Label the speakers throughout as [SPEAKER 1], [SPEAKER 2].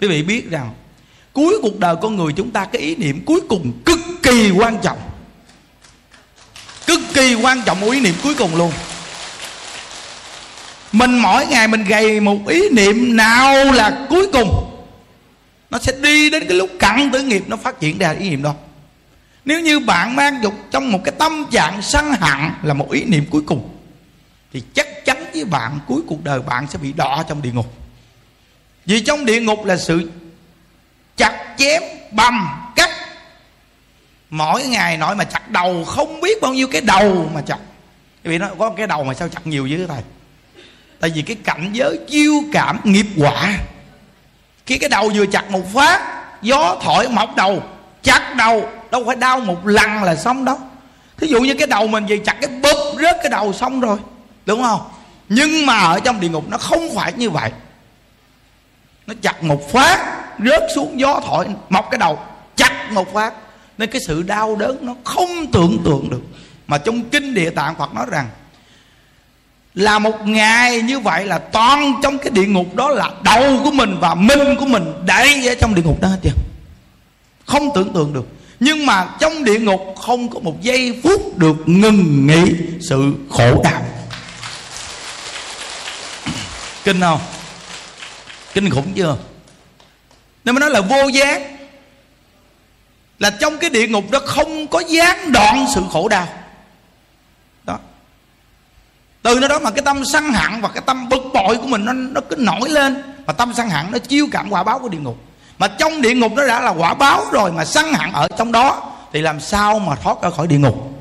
[SPEAKER 1] quý vị biết rằng, cuối cuộc đời con người chúng ta, cái ý niệm cuối cùng cực kỳ quan trọng. Cực kỳ quan trọng một ý niệm cuối cùng luôn. Mình mỗi ngày mình gầy một ý niệm nào là cuối cùng, nó sẽ đi đến cái lúc cặn tử nghiệp, nó phát triển ra ý niệm đó. Nếu như bạn mang dục trong một cái tâm trạng sân hận là một ý niệm cuối cùng, thì chắc chắn với bạn, cuối cuộc đời bạn sẽ bị đọa trong địa ngục vì trong địa ngục là sự chặt chém, bầm cắt. Mỗi ngày nói mà chặt đầu, không biết bao nhiêu cái đầu mà chặt. Vì nó có cái đầu mà sao chặt nhiều dữ thầy tại vì cái cảnh giới chiêu cảm nghiệp quả. Khi cái đầu vừa chặt một phát, gió thổi mọc đầu, chặt đầu, đâu phải đau một lần là xong đâu thí dụ như cái đầu mình về chặt cái bụp rớt cái đầu xong rồi, đúng không? Nhưng mà ở trong địa ngục nó không phải như vậy nó chặt một phát, rớt xuống gió thổi, mọc cái đầu. Chặt một phát. Nên cái sự đau đớn nó không tưởng tượng được. Mà trong kinh địa tạng phật nói rằng, là một ngày như vậy là toàn trong cái địa ngục đó là đầu của mình và minh của mình đẩy ở trong địa ngục đó hết chưa không tưởng tượng được. Nhưng mà trong địa ngục không có một giây phút được ngừng nghỉ sự khổ đau. Kinh không? Kinh khủng chưa? Nên mới nói là vô gián là trong cái địa ngục đó không có gián đoạn sự khổ đau. Đó. Từ nó đó mà cái tâm sân hận và cái tâm bực bội của mình nó nó cứ nổi lên. Và tâm sân hận nó chiêu cảm quả báo của địa ngục. Mà trong địa ngục nó đã là quả báo rồi mà sân hận ở trong đó, thì làm sao mà thoát ra khỏi địa ngục?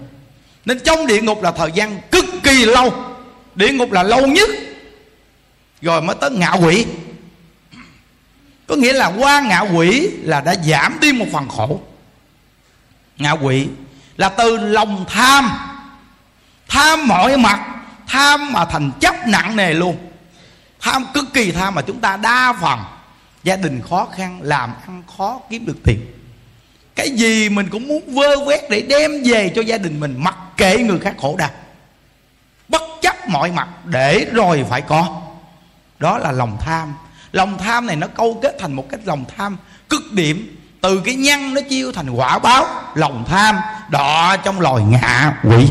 [SPEAKER 1] Nên trong địa ngục là thời gian cực kỳ lâu. Địa ngục là lâu nhất. Rồi mới tới ngạ quỷ có nghĩa là qua ngạ quỷ là đã giảm đi một phần khổ. Ngạ quỷ là từ lòng tham. Tham mọi mặt, tham mà thành chấp nặng nề luôn. Tham cực kỳ tham mà chúng ta đa phần gia đình khó khăn, làm ăn khó kiếm được tiền. Cái gì mình cũng muốn vơ vét để đem về cho gia đình mình, mặc kệ người khác khổ đau. Bất chấp mọi mặt để rồi phải có. Đó là lòng tham lòng tham này nó câu kết thành một cái lòng tham cực điểm. Từ cái nhân nó chiêu thành quả báo, lòng tham đọ trong loài ngạ quỷ.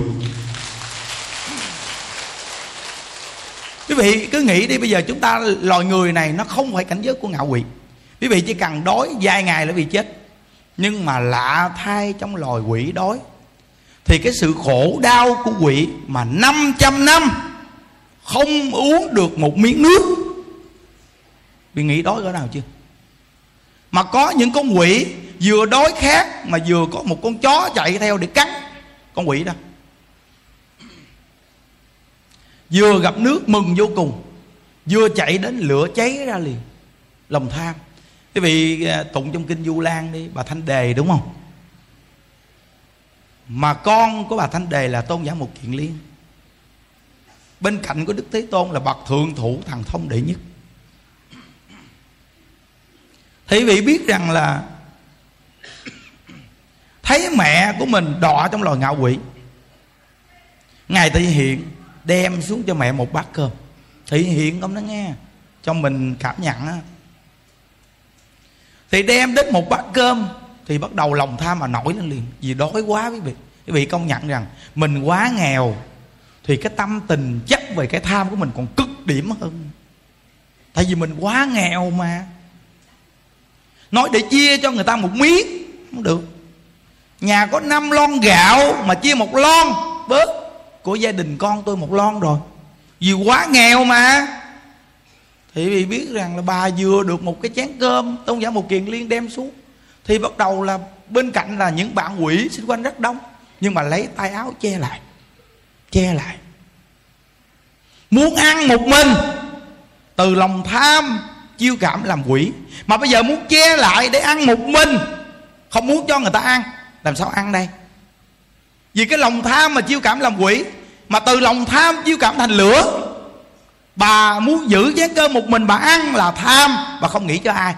[SPEAKER 1] Quý vị cứ nghĩ đi, bây giờ chúng ta, loài người này nó không phải cảnh giới của ngạ quỷ. Quý vị chỉ cần đói vài ngày là bị chết. Nhưng mà lạ thay trong loài quỷ đói. Thì cái sự khổ đau của quỷ mà 500 năm không uống được một miếng nước bị nghĩ đói cỡ nào chưa? Mà có những con quỷ vừa đói khát mà vừa có một con chó chạy theo để cắn con quỷ đó. Vừa gặp nước mừng vô cùng, vừa chạy đến lửa cháy ra liền, lòng tham. Quý vị à, tụng trong kinh du lan đi, bà thanh đề đúng không? Mà con của bà thanh đề là tôn giả một kiện liên. Bên cạnh của đức thế tôn là bậc thượng thủ thằng thông đệ nhất thì vị biết rằng là thấy mẹ của mình đọa trong loài ngạo quỷ. Ngài thị hiện đem xuống cho mẹ một bát cơm. Thị hiện ông nó nghe, cho mình cảm nhận á. Thì đem đến một bát cơm thì bắt đầu lòng tham mà nổi lên liền. Vì đói quá quý vị. Quý vị công nhận rằng mình quá nghèo thì cái tâm tình chấp về cái tham của mình còn cực điểm hơn. Tại vì mình quá nghèo mà nói để chia cho người ta một miếng. Không được. Nhà có năm lon gạo mà chia một lon. Bớt. Của gia đình con tôi một lon rồi. Vì quá nghèo mà. Thì vì biết rằng là bà vừa được một cái chén cơm, tôn giả một kiền liên đem xuống. Thì bắt đầu là bên cạnh là những bạn quỷ xung quanh rất đông. Nhưng mà lấy tay áo che lại. Che lại. Muốn ăn một mình. Từ lòng tham chiêu cảm làm quỷ. Mà bây giờ muốn che lại để ăn một mình, không muốn cho người ta ăn, làm sao ăn đây? Vì cái lòng tham mà chiêu cảm làm quỷ, mà từ lòng tham chiêu cảm thành lửa. Bà muốn giữ chén cơm một mình, bà ăn là tham và không nghĩ cho ai.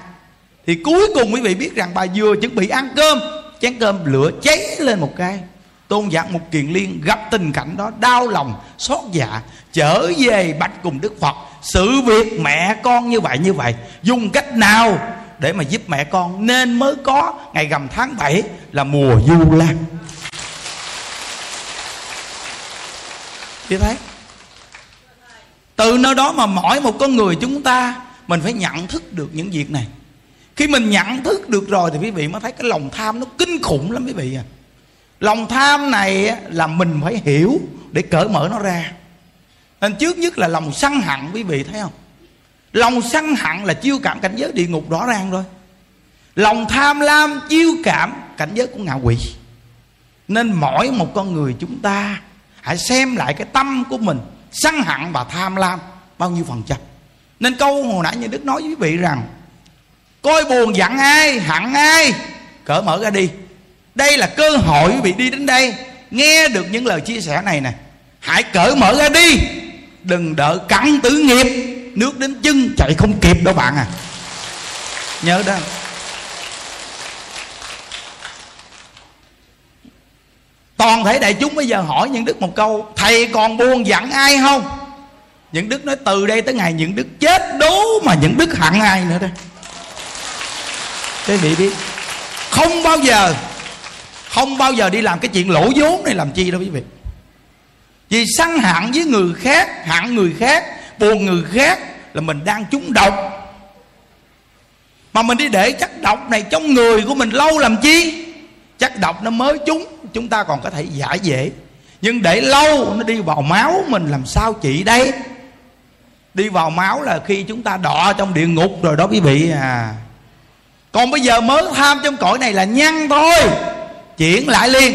[SPEAKER 1] Thì cuối cùng quý vị biết rằng bà vừa chuẩn bị ăn cơm, chén cơm lửa cháy lên một cái. Tôn giả một kiền liên gặp tình cảnh đó, đau lòng, xót dạ trở về bạch cùng đức phật sự việc mẹ con như vậy như vậy. Dùng cách nào để mà giúp mẹ con? Nên mới có ngày rằm tháng 7 là mùa du lan. Chị thấy? Từ nơi đó mà mỗi một con người chúng ta, mình phải nhận thức được những việc này. Khi mình nhận thức được rồi thì quý vị mới thấy cái lòng tham nó kinh khủng lắm quý vị à. Lòng tham này là mình phải hiểu để cởi mở nó ra nên trước nhất là lòng sân hận, quý vị thấy không? Lòng sân hận là chiêu cảm cảnh giới địa ngục rõ ràng rồi. Lòng tham lam chiêu cảm cảnh giới của ngạ quỷ. Nên mỗi một con người chúng ta hãy xem lại cái tâm của mình, sân hận và tham lam bao nhiêu phần trăm. Nên câu hồi nãy như đức nói với quý vị rằng, coi buồn giận ai, hận ai? Cởi mở ra đi. Đây là cơ hội quý vị đi đến đây, nghe được những lời chia sẻ này nè. Hãy cởi mở ra đi đừng đợi cắn tử nghiệp. Nước đến chân chạy không kịp đâu bạn à. Nhớ đó. Toàn thể đại chúng bây giờ hỏi những đức một câu, thầy còn buồn giận ai không? Những đức nói, từ đây tới ngày những đức chết đố mà những đức hận ai nữa đây quý vị biết. Không bao giờ, không bao giờ đi làm cái chuyện lỗ vốn này làm chi đâu quý vị vì săn hận với người khác hận người khác, buồn người khác là mình đang trúng độc. Mà mình đi để chất độc này trong người của mình lâu làm chi? Chất độc nó mới trúng, chúng ta còn có thể giải dễ. Nhưng để lâu, nó đi vào máu mình làm sao chị đây? Đi vào máu là khi chúng ta đọ trong địa ngục rồi đó quý vị à. Còn bây giờ mới tham trong cõi này là nhăn thôi, chuyển lại liền.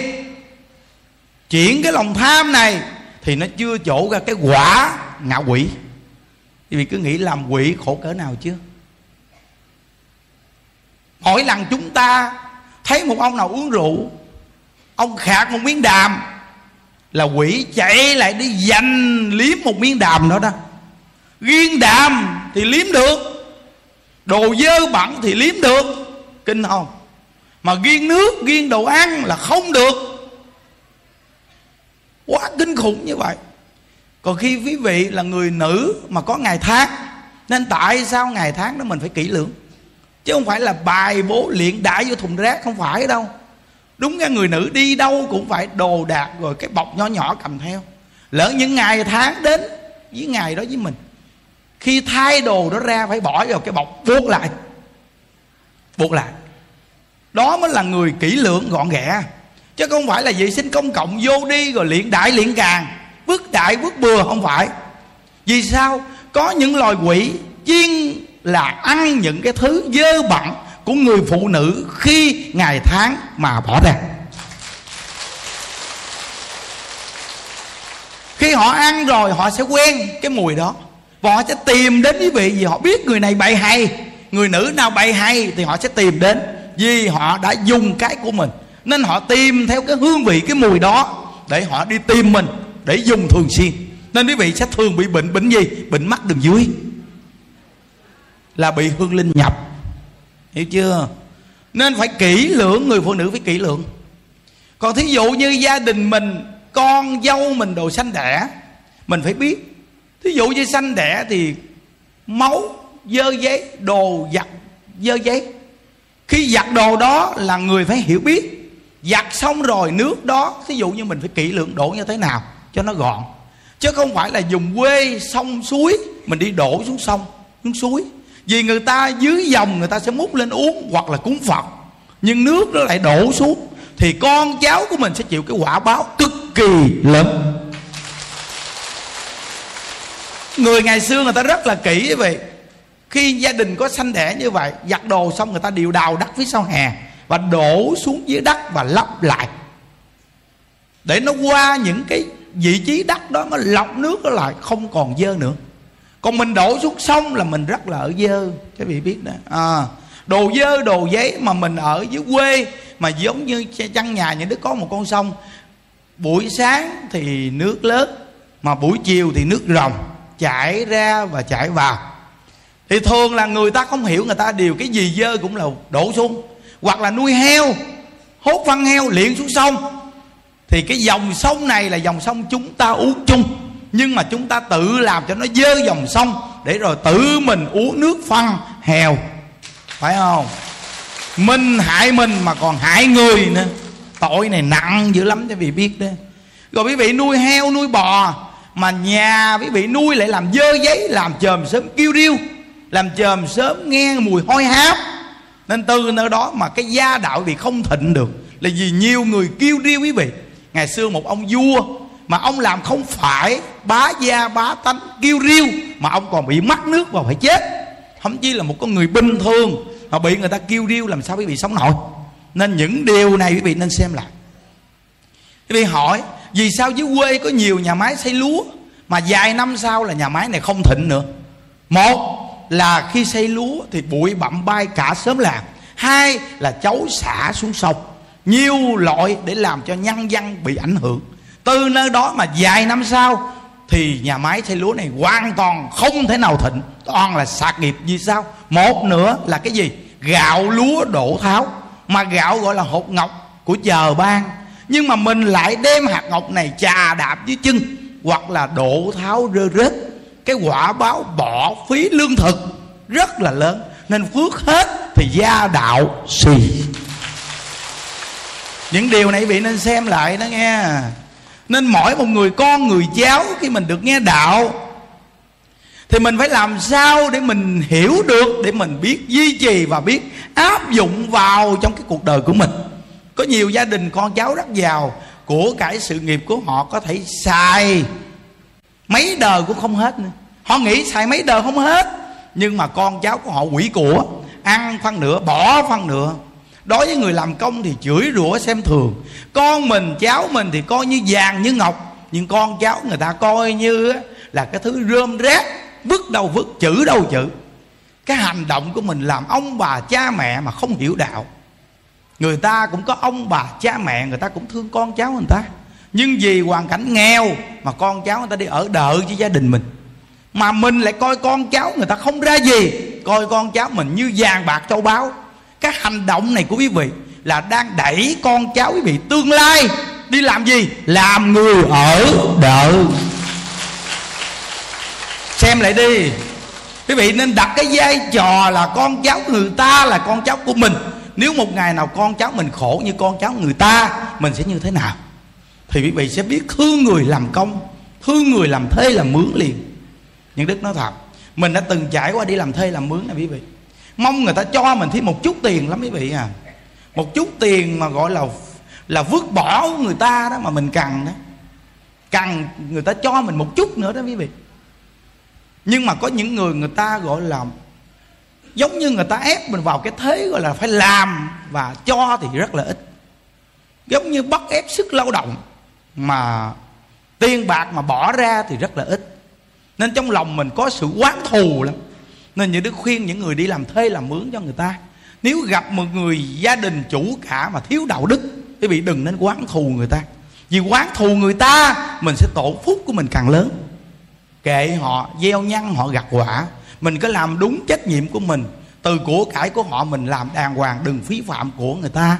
[SPEAKER 1] Chuyển cái lòng tham này thì nó chưa chỗ ra cái quả ngạ quỷ. Thì vì cứ nghĩ làm quỷ khổ cỡ nào chưa mỗi lần chúng ta thấy một ông nào uống rượu, ông khạc một miếng đàm, là quỷ chạy lại đi giành liếm một miếng đàm đó đó. Riêng đàm thì liếm được, đồ dơ bẩn thì liếm được, kinh không? Mà riêng nước, riêng đồ ăn là không được quá kinh khủng như vậy. Còn khi quý vị là người nữ mà có ngày tháng, nên tại sao ngày tháng đó mình phải kỹ lưỡng? Chứ không phải là bài bố luyện đại vô thùng rác, không phải đâu. Đúng ra người nữ đi đâu cũng phải đồ đạc rồi cái bọc nhỏ nhỏ cầm theo. Lỡ những ngày tháng đến với ngày đó với mình, khi thay đồ đó ra phải bỏ vào cái bọc buộc lại. Buộc lại. Đó mới là người kỹ lưỡng gọn ghẹ chứ không phải là vệ sinh công cộng, vô đi rồi luyện đại luyện càng. Vứt đại vứt bừa không phải. Vì sao? Có những loài quỷ chuyên là ăn những cái thứ dơ bẩn của người phụ nữ khi ngày tháng mà bỏ ra. Khi họ ăn rồi họ sẽ quen cái mùi đó. Và họ sẽ tìm đến quý vị vì họ biết người này bậy hay. Người nữ nào bậy hay thì họ sẽ tìm đến vì họ đã dùng cái của mình nên họ tìm theo cái hương vị, cái mùi đó để họ đi tìm mình, để dùng thường xuyên. Nên quý vị sẽ thường bị bệnh bệnh gì? Bệnh mắt đường dưới. Là bị hương linh nhập. Hiểu chưa? Nên phải kỹ lưỡng, người phụ nữ phải kỹ lưỡng. Còn thí dụ như gia đình mình, con dâu mình đồ sanh đẻ, mình phải biết. Thí dụ như sanh đẻ thì máu, dơ giấy, đồ giặt, dơ giấy. Khi giặt đồ đó là người phải hiểu biết giặt xong rồi nước đó, thí dụ như mình phải kỹ lưỡng đổ như thế nào cho nó gọn. Chứ không phải là dùng quê sông suối, mình đi đổ xuống sông, xuống suối. Vì người ta dưới dòng người ta sẽ múc lên uống hoặc là cúng phật, nhưng nước nó lại đổ xuống, thì con cháu của mình sẽ chịu cái quả báo cực kỳ lớn. Người ngày xưa người ta rất là kỹ vậy. Khi gia đình có sanh đẻ như vậy, giặt đồ xong người ta đều đào đất phía sau hè và đổ xuống dưới đất và lấp lại. Để nó qua những cái vị trí đất đó nó lọc nước nó lại không còn dơ nữa. Còn mình đổ xuống sông là mình rất là ở dơ các vị biết đó. À, đồ dơ đồ giấy mà mình ở dưới quê mà giống như chăn nhà những đứa có một con sông buổi sáng thì nước lớn mà buổi chiều thì nước rồng chảy ra và chảy vào. Thì thường là người ta không hiểu người ta điều cái gì dơ cũng là đổ xuống hoặc là nuôi heo, hốt phân heo liền xuống sông. Thì cái dòng sông này là dòng sông chúng ta uống chung, nhưng mà chúng ta tự làm cho nó dơ dòng sông để rồi tự mình uống nước phân heo. Phải không? Mình hại mình mà còn hại người nữa. Tội này nặng dữ lắm cho vị biết đó. Rồi quý vị nuôi heo, nuôi bò, mà nhà quý vị nuôi lại làm dơ giấy, làm chòm sớm kêu riêu, làm chòm sớm nghe mùi hôi hám nên từ nơi đó mà cái gia đạo thì không thịnh được. Là vì nhiều người kêu riêu quý vị. Ngày xưa một ông vua mà ông làm không phải bá gia bá tánh kêu riêu, mà ông còn bị mắc nước và phải chết. Thậm chí là một con người bình thường mà bị người ta kêu riêu làm sao quý vị sống nổi. Nên những điều này quý vị nên xem lại. Quý vị hỏi, vì sao dưới quê có nhiều nhà máy xây lúa mà vài năm sau là nhà máy này không thịnh nữa? Một là khi xây lúa thì bụi bặm bay cả xóm làng. Hai là chấu xả xuống sông. Nhiều loại để làm cho nhân dân bị ảnh hưởng. Từ nơi đó mà vài năm sau thì nhà máy xây lúa này hoàn toàn không thể nào thịnh. Toàn là sạc nghiệp vì sao một nữa là cái gì? Gạo lúa đổ tháo. Mà gạo gọi là hột ngọc của chờ ban nhưng mà mình lại đem hạt ngọc này chà đạp dưới chân hoặc là đổ tháo rơ rớt cái quả báo bỏ phí lương thực rất là lớn. Nên phước hết thì gia đạo xì. Những điều này bị nên xem lại đó nghe. Nên mỗi một người con, người cháu khi mình được nghe đạo, thì mình phải làm sao để mình hiểu được, để mình biết, duy trì và biết áp dụng vào trong cái cuộc đời của mình. Có nhiều gia đình con cháu rất giàu. Của cải sự nghiệp của họ có thể xài mấy đời cũng không hết nữa. Họ nghĩ xài mấy đời không hết. Nhưng mà con cháu của họ quỷ của, ăn phân nửa, bỏ phân nửa. Đối với người làm công thì chửi rủa xem thường. Con mình, cháu mình thì coi như vàng như ngọc. Nhưng con cháu người ta coi như là cái thứ rơm rác, vứt đâu vứt, chữ đâu chữ. Cái hành động của mình làm ông bà cha mẹ mà không hiểu đạo. Người ta cũng có ông bà cha mẹ, người ta cũng thương con cháu người ta nhưng vì hoàn cảnh nghèo mà con cháu người ta đi ở đợi cho gia đình mình. Mà mình lại coi con cháu người ta không ra gì, coi con cháu mình như vàng bạc châu báu. Các hành động này của quý vị là đang đẩy con cháu quý vị tương lai đi làm gì? Làm người ở đợi xem lại đi. Quý vị nên đặt cái vai trò là con cháu người ta là con cháu của mình. Nếu một ngày nào con cháu mình khổ như con cháu người ta, mình sẽ như thế nào? Thì quý vị sẽ biết thương người làm công, thương người làm thuê làm mướn liền. Nhưng đức nói thật, mình đã từng trải qua đi làm thuê làm mướn này quý vị. Mong người ta cho mình thêm một chút tiền lắm quý vị à. Một chút tiền mà gọi là là vứt bỏ người ta đó mà mình cần đó. Cần người ta cho mình một chút nữa đó quý vị. Nhưng mà có những người người ta gọi là, giống như người ta ép mình vào cái thế gọi là phải làm và cho thì rất là ít. Giống như bắt ép sức lao động mà tiền bạc mà bỏ ra thì rất là ít. Nên trong lòng mình có sự quán thù lắm. Nên những đức khuyên những người đi làm thuê làm mướn cho người ta, nếu gặp một người gia đình chủ cả mà thiếu đạo đức quý vị đừng nên quán thù người ta. Vì quán thù người ta, mình sẽ tổ phúc của mình càng lớn. Kệ họ, gieo nhân họ, gặt quả. Mình cứ làm đúng trách nhiệm của mình. Từ của cải của họ mình làm đàng hoàng, đừng phí phạm của người ta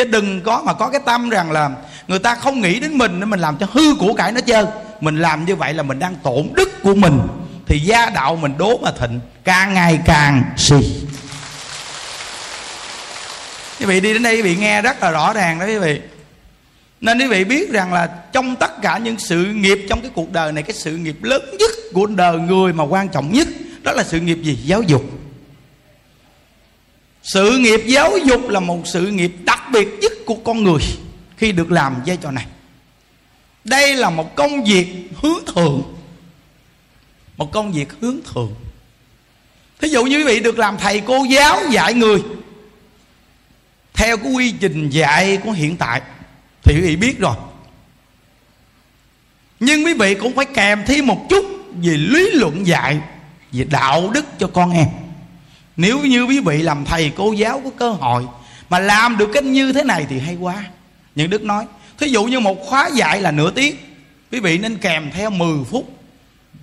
[SPEAKER 1] chứ đừng có mà có cái tâm rằng là người ta không nghĩ đến mình, nên mình làm cho hư của cải nó chơi mình làm như vậy là mình đang tổn đức của mình. Thì gia đạo mình đố mà thịnh, càng ngày càng suy quý vị đi đến đây, quý vị nghe rất là rõ ràng đó quý vị. Nên quý vị biết rằng là trong tất cả những sự nghiệp trong cái cuộc đời này, cái sự nghiệp lớn nhất của đời người mà quan trọng nhất, đó là sự nghiệp gì? Giáo dục sự nghiệp giáo dục là một sự nghiệp đặc biệt nhất của con người khi được làm vai trò này. Đây là một công việc hướng thượng. Một công việc hướng thượng. Thí dụ như quý vị được làm thầy cô giáo dạy người, theo cái quy trình dạy của hiện tại, thì quý vị biết rồi. Nhưng quý vị cũng phải kèm thêm một chút về lý luận dạy, về đạo đức cho con em nếu như quý vị làm thầy cô giáo có cơ hội mà làm được cái như thế này thì hay quá. Những đức nói, thí dụ như một khóa dạy là nửa tiếng, quý vị nên kèm theo 10 phút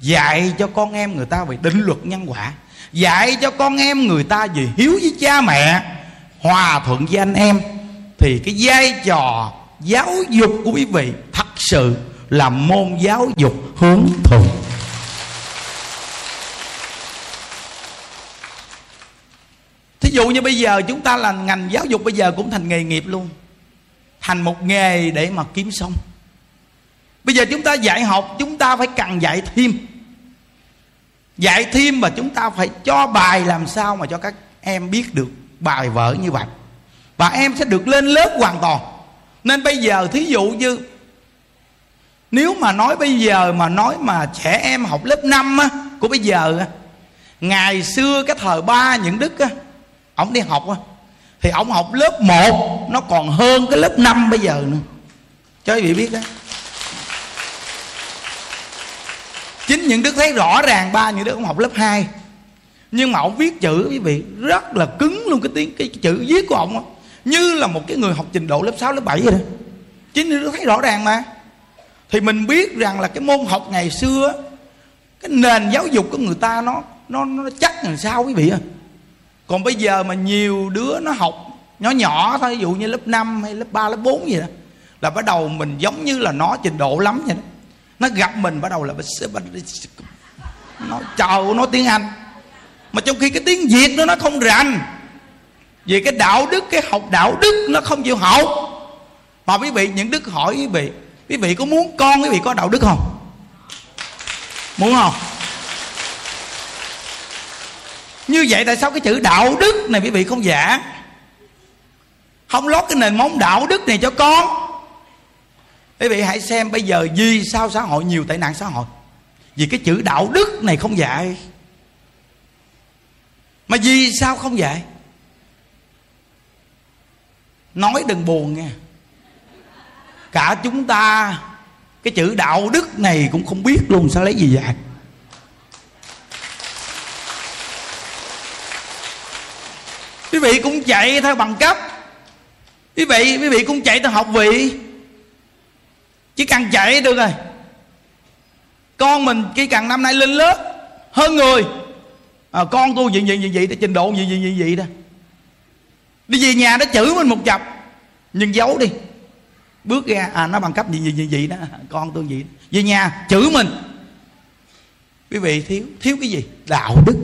[SPEAKER 1] dạy cho con em người ta về định luật nhân quả, dạy cho con em người ta về hiếu với cha mẹ, hòa thuận với anh em. Thì cái vai trò giáo dục của quý vị thật sự là môn giáo dục hướng thượng dụ như bây giờ chúng ta là ngành giáo dục bây giờ cũng thành nghề nghiệp luôn thành một nghề để mà kiếm sống. Bây giờ chúng ta dạy học chúng ta phải cần dạy thêm. Dạy thêm và chúng ta phải cho bài làm sao mà cho các em biết được bài vở như vậy. Và em sẽ được lên lớp hoàn toàn. Nên bây giờ thí dụ như nếu mà nói bây giờ mà nói mà trẻ em học lớp 5 á, của bây giờ á, ngày xưa cái thời ba những đức á, ông đi học á, thì ông học lớp 1 nó còn hơn cái lớp 5 bây giờ nữa. Cho quý vị biết đó chính những đức thấy rõ ràng ba những đứa ông học lớp 2 nhưng mà ông viết chữ quý vị rất là cứng luôn cái tiếng cái chữ viết của ông như là một cái người học trình độ lớp 6 lớp 7 vậy đó. Chính những đức thấy rõ ràng mà. Thì mình biết rằng là cái môn học ngày xưa cái nền giáo dục của người ta nó nó nó chắc làm sao quý vị à còn bây giờ mà nhiều đứa nó học nhỏ nhỏ thôi ví dụ như lớp 5 hay lớp 3, lớp 4 gì đó là bắt đầu mình giống như là nó trình độ lắm vậy đó. Nó gặp mình bắt đầu là nó chào nó tiếng anh. Mà trong khi cái tiếng việt nó nó không rành vì cái đạo đức cái học đạo đức nó không chịu học. Mà quý vị những đức hỏi quý vị quý vị có muốn con quý vị có đạo đức không? Muốn không? Như vậy tại sao cái chữ đạo đức này quý vị không giảng không lót cái nền móng đạo đức này cho con. Quý vị hãy xem bây giờ vì sao xã hội nhiều tệ nạn xã hội? Vì cái chữ đạo đức này không dạy mà vì sao không dạy nói đừng buồn nha cả chúng ta, cái chữ đạo đức này cũng không biết luôn, sao lấy gì dạy quý vị cũng chạy theo bằng cấp. Quý vị quý vị cũng chạy theo học vị. Chỉ cần chạy được rồi. Con mình chỉ cần năm nay lên lớp hơn người. À, con tôi gì gì gì vậy trình độ gì gì gì vậy đó. Đi về nhà nó chửi mình một chập. Nhưng giấu đi. Bước ra à nó bằng cấp gì gì gì gì đó. Con tôi gì, về nhà chửi mình. Quý vị thiếu thiếu cái gì? Đạo đức.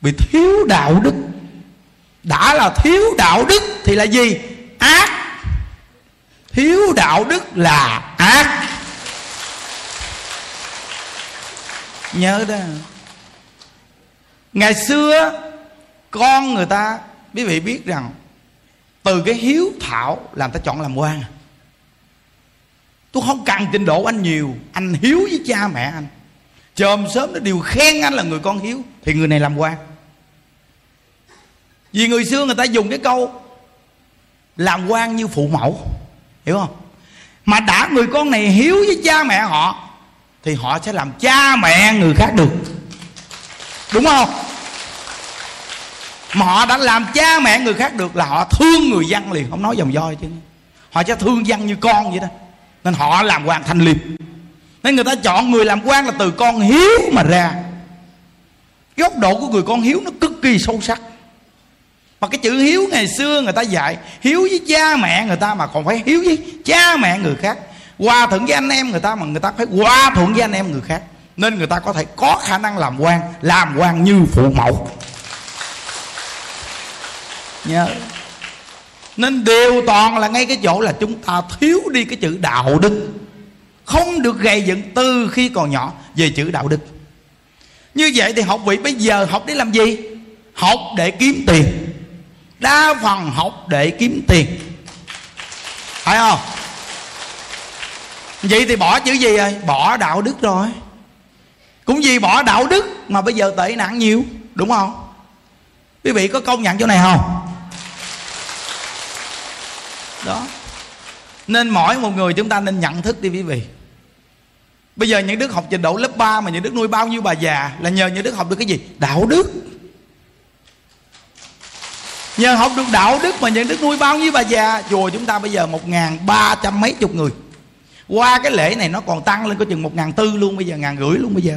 [SPEAKER 1] Bị thiếu đạo đức đã là thiếu đạo đức thì là gì? Ác. Thiếu đạo đức là ác. Nhớ đó. Ngày xưa, con người ta, quý vị biết rằng, từ cái hiếu thảo làm ta chọn làm quan. Tôi không cần trình độ anh nhiều, anh hiếu với cha mẹ anh. Chòm sớm nó đều khen anh là người con hiếu, thì người này làm quan vì người xưa người ta dùng cái câu làm quan như phụ mẫu, hiểu không? Mà đã người con này hiếu với cha mẹ họ thì họ sẽ làm cha mẹ người khác được, đúng không? Mà họ đã làm cha mẹ người khác được là họ thương người dân liền, không nói dòng voi chứ. Họ sẽ thương dân như con vậy đó. Nên họ làm quan thanh liêm. Nên người ta chọn người làm quan là từ con hiếu mà ra. Góc độ của người con hiếu nó cực kỳ sâu sắc mà cái chữ hiếu ngày xưa người ta dạy, hiếu với cha mẹ người ta mà còn phải hiếu với cha mẹ người khác. Hòa thuận với anh em người ta mà người ta phải hòa thuận với anh em người khác. Nên người ta có thể có khả năng làm quan làm quan như phụ mẫu. Nhớ. Nên đều toàn là ngay cái chỗ là chúng ta thiếu đi cái chữ đạo đức. Không được gây dựng từ khi còn nhỏ về chữ đạo đức. Như vậy thì học vị bây giờ học để làm gì? Học để kiếm tiền đa phần học để kiếm tiền. Phải không? Vậy thì bỏ chữ gì rồi bỏ đạo đức rồi. Cũng vì bỏ đạo đức mà bây giờ tệ nạn nhiều, đúng không? Quý vị có công nhận chỗ này không? Đó. Nên mỗi một người chúng ta nên nhận thức đi quý vị. Bây giờ những đứa học trình độ lớp 3 mà những đứa nuôi bao nhiêu bà già là nhờ những đứa học được cái gì? Đạo đức nhờ học được đạo đức mà nhận đức nuôi bao nhiêu bà già, chùa chúng ta bây giờ một ngàn ba trăm mấy chục người. Qua cái lễ này nó còn tăng lên có chừng một ngàn tư luôn, bây giờ ngàn rưỡi luôn bây giờ.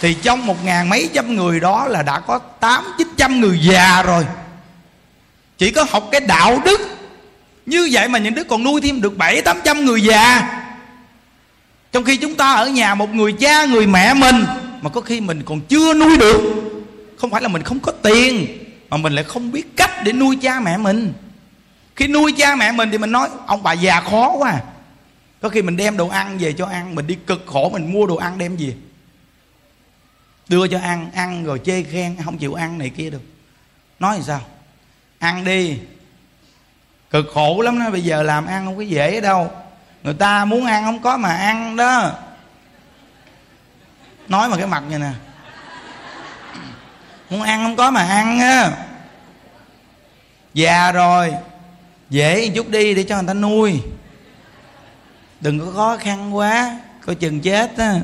[SPEAKER 1] Thì trong một ngàn mấy trăm người đó là đã có tám, chín trăm người già rồi. Chỉ có học cái đạo đức. Như vậy mà những đứa còn nuôi thêm được bảy, tám trăm người già. Trong khi chúng ta ở nhà một người cha, người mẹ mình mà có khi mình còn chưa nuôi được. Không phải là mình không có tiền, mà mình lại không biết cách để nuôi cha mẹ mình. Khi nuôi cha mẹ mình thì mình nói, ông bà già khó quá à. có khi mình đem đồ ăn về cho ăn, mình đi cực khổ, mình mua đồ ăn đem về. Đưa cho ăn ăn rồi chê khen, không chịu ăn này kia được. Nói làm sao? Ăn đi. Cực khổ lắm đó, bây giờ làm ăn không có dễ đâu. Người ta muốn ăn không có mà ăn đó nói mà cái mặt như nè. Muốn ăn không có mà ăn á. Già rồi, dễ chút đi để cho người ta nuôi. Đừng có khó khăn quá, coi chừng chết á.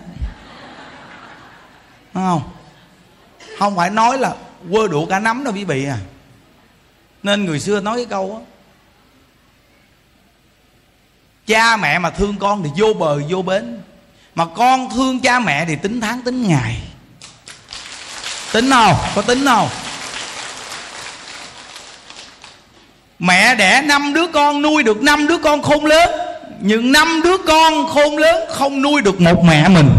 [SPEAKER 1] Không? Không phải nói là quơ đủ cả nắm đâu quý vị à. Nên người xưa nói cái câu á. Cha mẹ mà thương con thì vô bờ vô bến mà con thương cha mẹ thì tính tháng, tính ngày. Tính không có tính không mẹ đẻ năm đứa con, nuôi được năm đứa con khôn lớn. Nhưng năm đứa con khôn lớn không nuôi được một mẹ mình.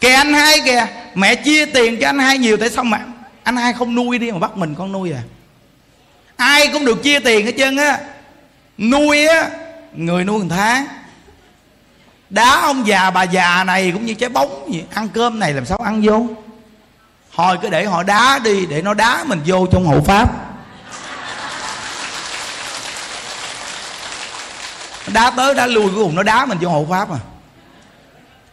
[SPEAKER 1] Kìa anh hai kìa, mẹ chia tiền cho anh hai nhiều tại sao mà anh hai không nuôi đi mà bắt mình con nuôi à? Ai cũng được chia tiền hết trơn á nuôi á, người nuôi một tháng. Đá ông già bà già này cũng như trái bóng gì ăn cơm này làm sao ăn vô? Thôi cứ để họ đá đi, để nó đá mình vô trong hộ pháp. Đá tới đá lui, cuối cùng nó đá mình vô hộ pháp à.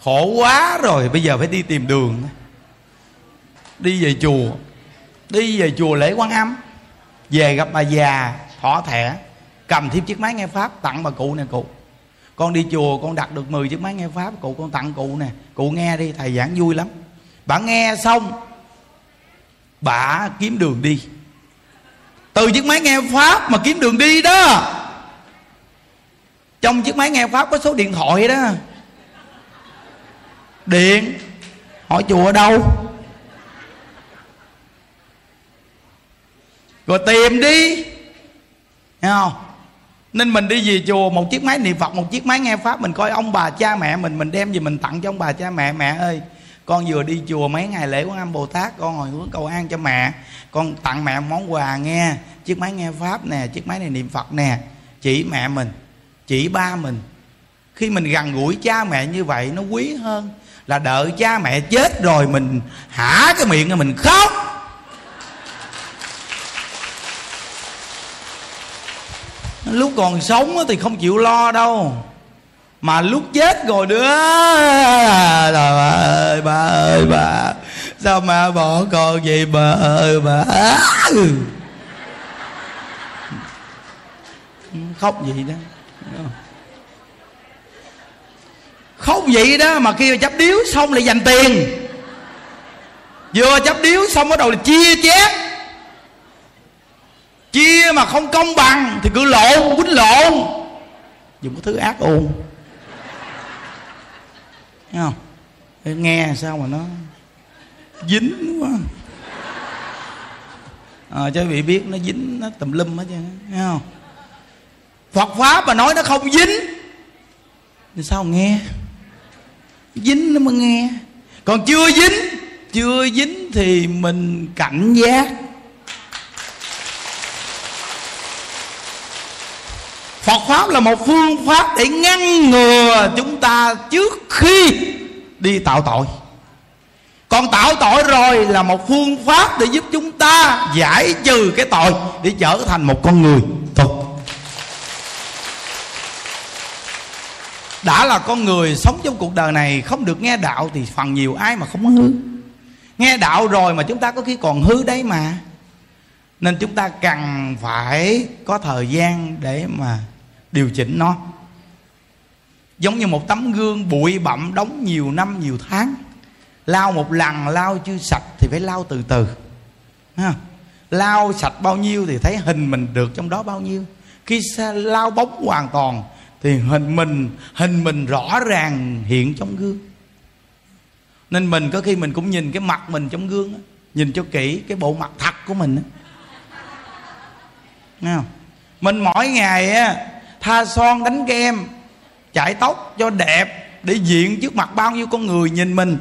[SPEAKER 1] Khổ quá rồi, bây giờ phải đi tìm đường. Đi về chùa. Đi về chùa lễ quan âm. Về gặp bà già thỏ thẻ cầm thêm chiếc máy nghe pháp, tặng bà cụ nè, cụ. Con đi chùa, con đặt được 10 chiếc máy nghe pháp, cụ con tặng cụ nè. Cụ nghe đi, thầy giảng vui lắm. Bà nghe xong, bà kiếm đường đi. Từ chiếc máy nghe pháp mà kiếm đường đi đó. Trong chiếc máy nghe pháp có số điện thoại đó. Điện. Hỏi chùa ở đâu? Rồi tìm đi. Thấy không? Nên mình đi về chùa, một chiếc máy niệm phật, một chiếc máy nghe pháp, mình coi ông bà cha mẹ mình mình đem gì mình tặng cho ông bà cha mẹ. Mẹ ơi, con vừa đi chùa mấy ngày lễ quán âm bồ tát, con hồi hướng cầu an cho mẹ. Con tặng mẹ món quà nghe, chiếc máy nghe pháp nè, chiếc máy này niệm phật nè. Chỉ mẹ mình, chỉ ba mình. Khi mình gần gũi cha mẹ như vậy, nó quý hơn. Là đợi cha mẹ chết rồi mình hả cái miệng mình khóc. Lúc còn sống thì không chịu lo đâu. Mà lúc chết rồi nữa trời ơi, bà ơi, bà. Sao mà bỏ con vậy, bà ơi, bà? Khóc gì đó. Khóc vậy đó, mà kia chấp điếu xong lại dành tiền. Vừa chấp điếu xong bắt đầu là chia chét chia mà không công bằng thì cứ lộn quýnh lộn. Dùng cái thứ ác ôn Thấy không? Nghe sao mà nó dính quá. À, cho vị biết nó dính nó tùm lum hết trơn nghe không? Phật pháp mà nói nó không dính. Thì sao nghe? Dính nó mới nghe. Còn chưa dính chưa dính thì mình cảnh giác. Phật pháp là một phương pháp để ngăn ngừa chúng ta trước khi đi tạo tội. Còn tạo tội rồi là một phương pháp để giúp chúng ta giải trừ cái tội để trở thành một con người thật. Đã là con người sống trong cuộc đời này, không được nghe đạo thì phần nhiều ai mà không hư. Nghe đạo rồi mà chúng ta có khi còn hư đấy mà. Nên chúng ta cần phải có thời gian để mà điều chỉnh nó. Giống như một tấm gương bụi bặm đóng nhiều năm nhiều tháng. Lau một lần lau chưa sạch thì phải lau từ từ. Ha. Lau sạch bao nhiêu thì thấy hình mình được trong đó bao nhiêu. Khi lau bóng hoàn toàn thì hình mình hình mình rõ ràng hiện trong gương. Nên mình có khi mình cũng nhìn cái mặt mình trong gương đó, nhìn cho kỹ cái bộ mặt thật của mình đó. Nghe không? mình mỗi ngày á tha son đánh kem chải tóc cho đẹp để diện trước mặt bao nhiêu con người nhìn mình.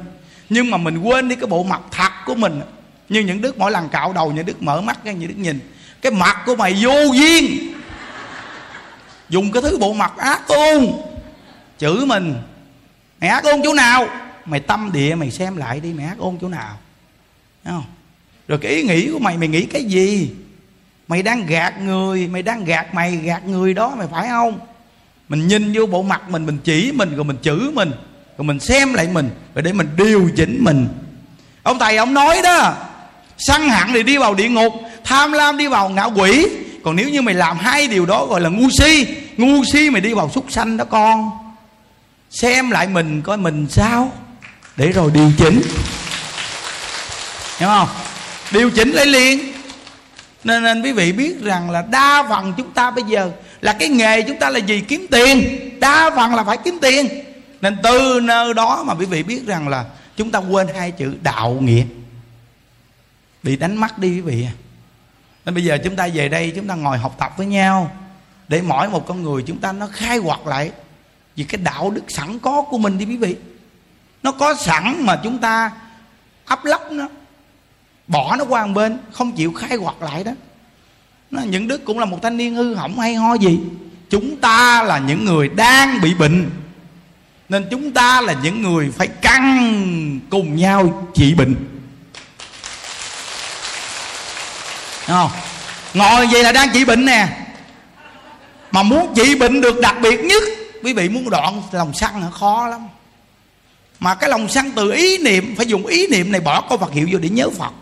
[SPEAKER 1] Nhưng mà mình quên đi cái bộ mặt thật của mình. Như những đức mỗi lần cạo đầu, những đức mở mắt cái những đức nhìn. Cái mặt của mày vô duyên. Dùng cái thứ bộ mặt ác ôn chửi mình. Mày ác ôn chỗ nào? Mày tâm địa, mày xem lại đi, mày ác ôn chỗ nào? Thấy không? Rồi cái ý nghĩ của mày mày nghĩ cái gì? Mày đang gạt người, mày đang gạt mày, gạt người đó mày phải không? Mình nhìn vô bộ mặt mình mình chỉ mình, rồi mình chửi mình, rồi mình xem lại mình, rồi để mình điều chỉnh mình. Ông thầy, ông nói đó, săn hận thì đi vào địa ngục, tham lam đi vào ngạo quỷ. Còn nếu như mày làm hai điều đó gọi là ngu si ngu si mày đi vào súc sanh đó con. Xem lại mình coi mình sao, để rồi điều chỉnh. Hiểu không? Điều chỉnh lại liền nên nên quý vị biết rằng là đa phần chúng ta bây giờ là cái nghề chúng ta là gì kiếm tiền. Đa phần là phải kiếm tiền. Nên từ nơi đó mà quý vị biết rằng là chúng ta quên hai chữ đạo nghĩa. Bị đánh mất đi quý vị à. nên bây giờ chúng ta về đây, chúng ta ngồi học tập với nhau để mỗi một con người chúng ta nó khai quật lại vì cái đạo đức sẵn có của mình đi quý vị. Nó có sẵn mà chúng ta ấp lấp nó bỏ nó qua một bên không chịu khai quật lại đó. Nó, những đức cũng là một thanh niên hư hỏng hay ho gì. Chúng ta là những người đang bị bệnh nên chúng ta là những người phải căng cùng nhau trị bệnh. Không? Ngồi vậy là đang trị bệnh nè. Mà muốn trị bệnh được đặc biệt nhất quý vị muốn đoạn lòng săn là khó lắm. Mà cái lòng săn từ ý niệm phải dùng ý niệm này bỏ câu Phật hiệu vô để nhớ Phật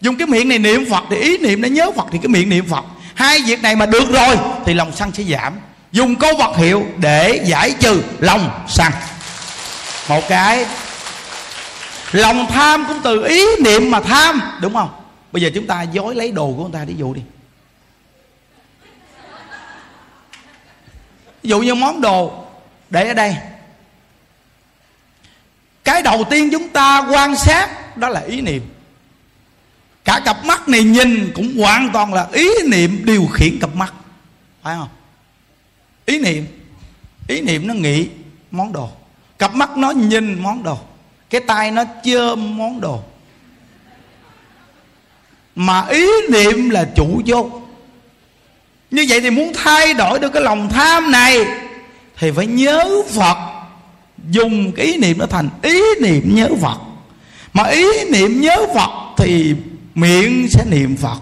[SPEAKER 1] dùng cái miệng này niệm Phật thì ý niệm để nhớ Phật thì cái miệng niệm Phật. Hai việc này mà được rồi thì lòng sân sẽ giảm. Dùng câu vật hiệu để giải trừ lòng sân. Một cái, lòng tham cũng từ ý niệm mà tham, đúng không? Bây giờ chúng ta dối lấy đồ của người ta đi dụ đi. Ví dụ như món đồ để ở đây. Cái đầu tiên chúng ta quan sát đó là ý niệm cả cặp mắt này nhìn cũng hoàn toàn là ý niệm điều khiển cặp mắt. Phải không? Ý niệm. Ý niệm nó nghĩ món đồ. Cặp mắt nó nhìn món đồ. Cái tay nó chơm món đồ. Mà ý niệm là chủ vô. Như vậy thì muốn thay đổi được cái lòng tham này, thì phải nhớ phật. Dùng cái ý niệm nó thành ý niệm nhớ phật. Mà ý niệm nhớ phật thì miệng sẽ niệm phật.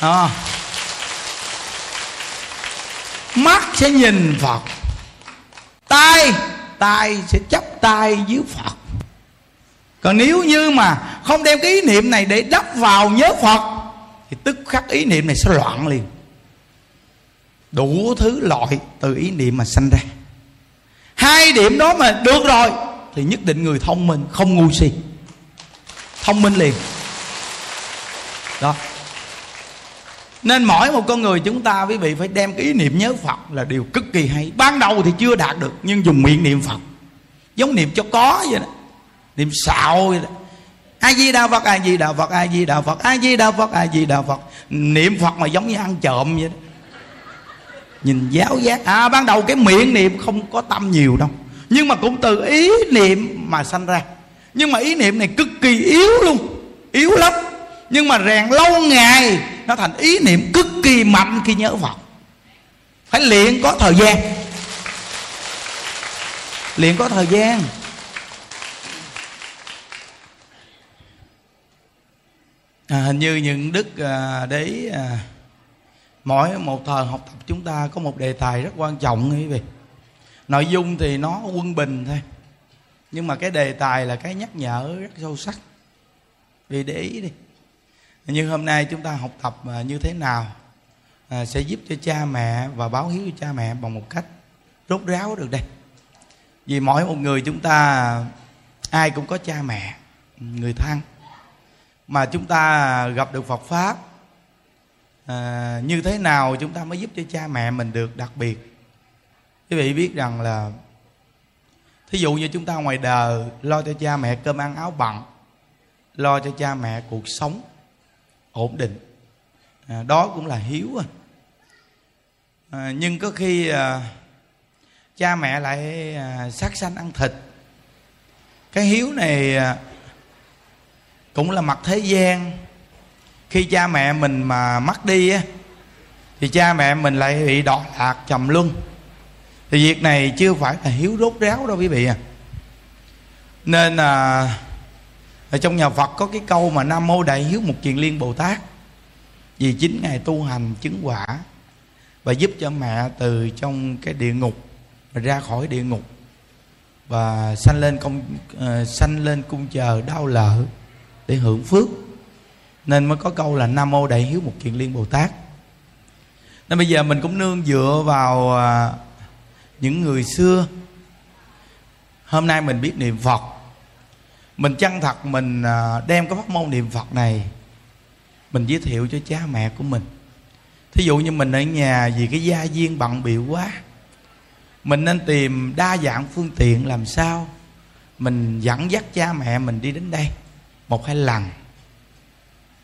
[SPEAKER 1] À. mắt sẽ nhìn phật. Tay tay sẽ chấp tay dưới phật. Còn nếu như mà không đem cái ý niệm này để đắp vào nhớ phật, thì tức khắc ý niệm này sẽ loạn liền. Đủ thứ loại từ ý niệm mà sanh ra. Hai điểm đó mà được rồi, thì nhất định người thông minh, không ngu si. Thông minh liền đó. Nên mỗi một con người chúng ta, quý vị, phải đem cái ý niệm nhớ Phật là điều cực kỳ hay. Ban đầu thì chưa đạt được, nhưng dùng miệng niệm Phật. Giống niệm cho có vậy đó. Niệm xạo vậy đó. A Di Đà Phật, A Di Đà Phật, A Di Đà Phật, A Di Đà Phật, A Di Đà Phật. Niệm Phật mà giống như ăn trộm vậy đó. Nhìn giáo giác. À ban đầu cái miệng niệm không có tâm nhiều đâu. Nhưng mà cũng từ ý niệm mà sanh ra. Nhưng mà ý niệm này cực kỳ yếu luôn. Yếu lắm nhưng mà rèn lâu ngày nó thành ý niệm cực kỳ mạnh khi nhớ phật. Phải luyện có thời gian. Luyện có thời gian. À, hình như những đức à, đấy à, mỗi một thời học tập chúng ta có một đề tài rất quan trọng quý vị. Nội dung thì nó quân bình thôi. Nhưng mà cái đề tài là cái nhắc nhở rất sâu sắc. Vì để ý đi nhưng hôm nay chúng ta học tập à, như thế nào à, sẽ giúp cho cha mẹ và báo hiếu cho cha mẹ bằng một cách rốt ráo được đây. Vì mỗi một người chúng ta ai cũng có cha mẹ người thân. Mà chúng ta gặp được Phật pháp à, như thế nào chúng ta mới giúp cho cha mẹ mình được đặc biệt? Quý vị biết rằng là thí dụ như chúng ta ngoài đời lo cho cha mẹ cơm ăn áo bận lo cho cha mẹ cuộc sống ổn định. À, đó cũng là hiếu à. à nhưng có khi à, cha mẹ lại à, sát sanh ăn thịt. Cái hiếu này à, cũng là mặt thế gian. Khi cha mẹ mình mà mất đi á thì cha mẹ mình lại bị đọa lạc trầm luân. Thì việc này chưa phải là hiếu rốt ráo đâu quý vị à. Nên là ở trong nhà Phật có cái câu mà Nam Mô Đại Hiếu Mục Kiền Liên Bồ Tát. Vì chính Ngài tu hành chứng quả Và giúp cho mẹ từ trong cái địa ngục Ra khỏi địa ngục Và sanh lên công uh, sanh lên cung chờ đau lợi Để hưởng phước. Nên mới có câu là Nam Mô Đại Hiếu Mục Kiền Liên Bồ Tát. Nên bây giờ mình cũng nương dựa vào uh, những người xưa. Hôm nay mình biết niệm Phật mình chân thật, mình à, đem cái pháp môn niệm phật này, mình giới thiệu cho cha mẹ của mình. Thí dụ như mình ở nhà vì cái gia viên bận bịu quá, mình nên tìm đa dạng phương tiện làm sao mình dẫn dắt cha mẹ mình đi đến đây một hai lần.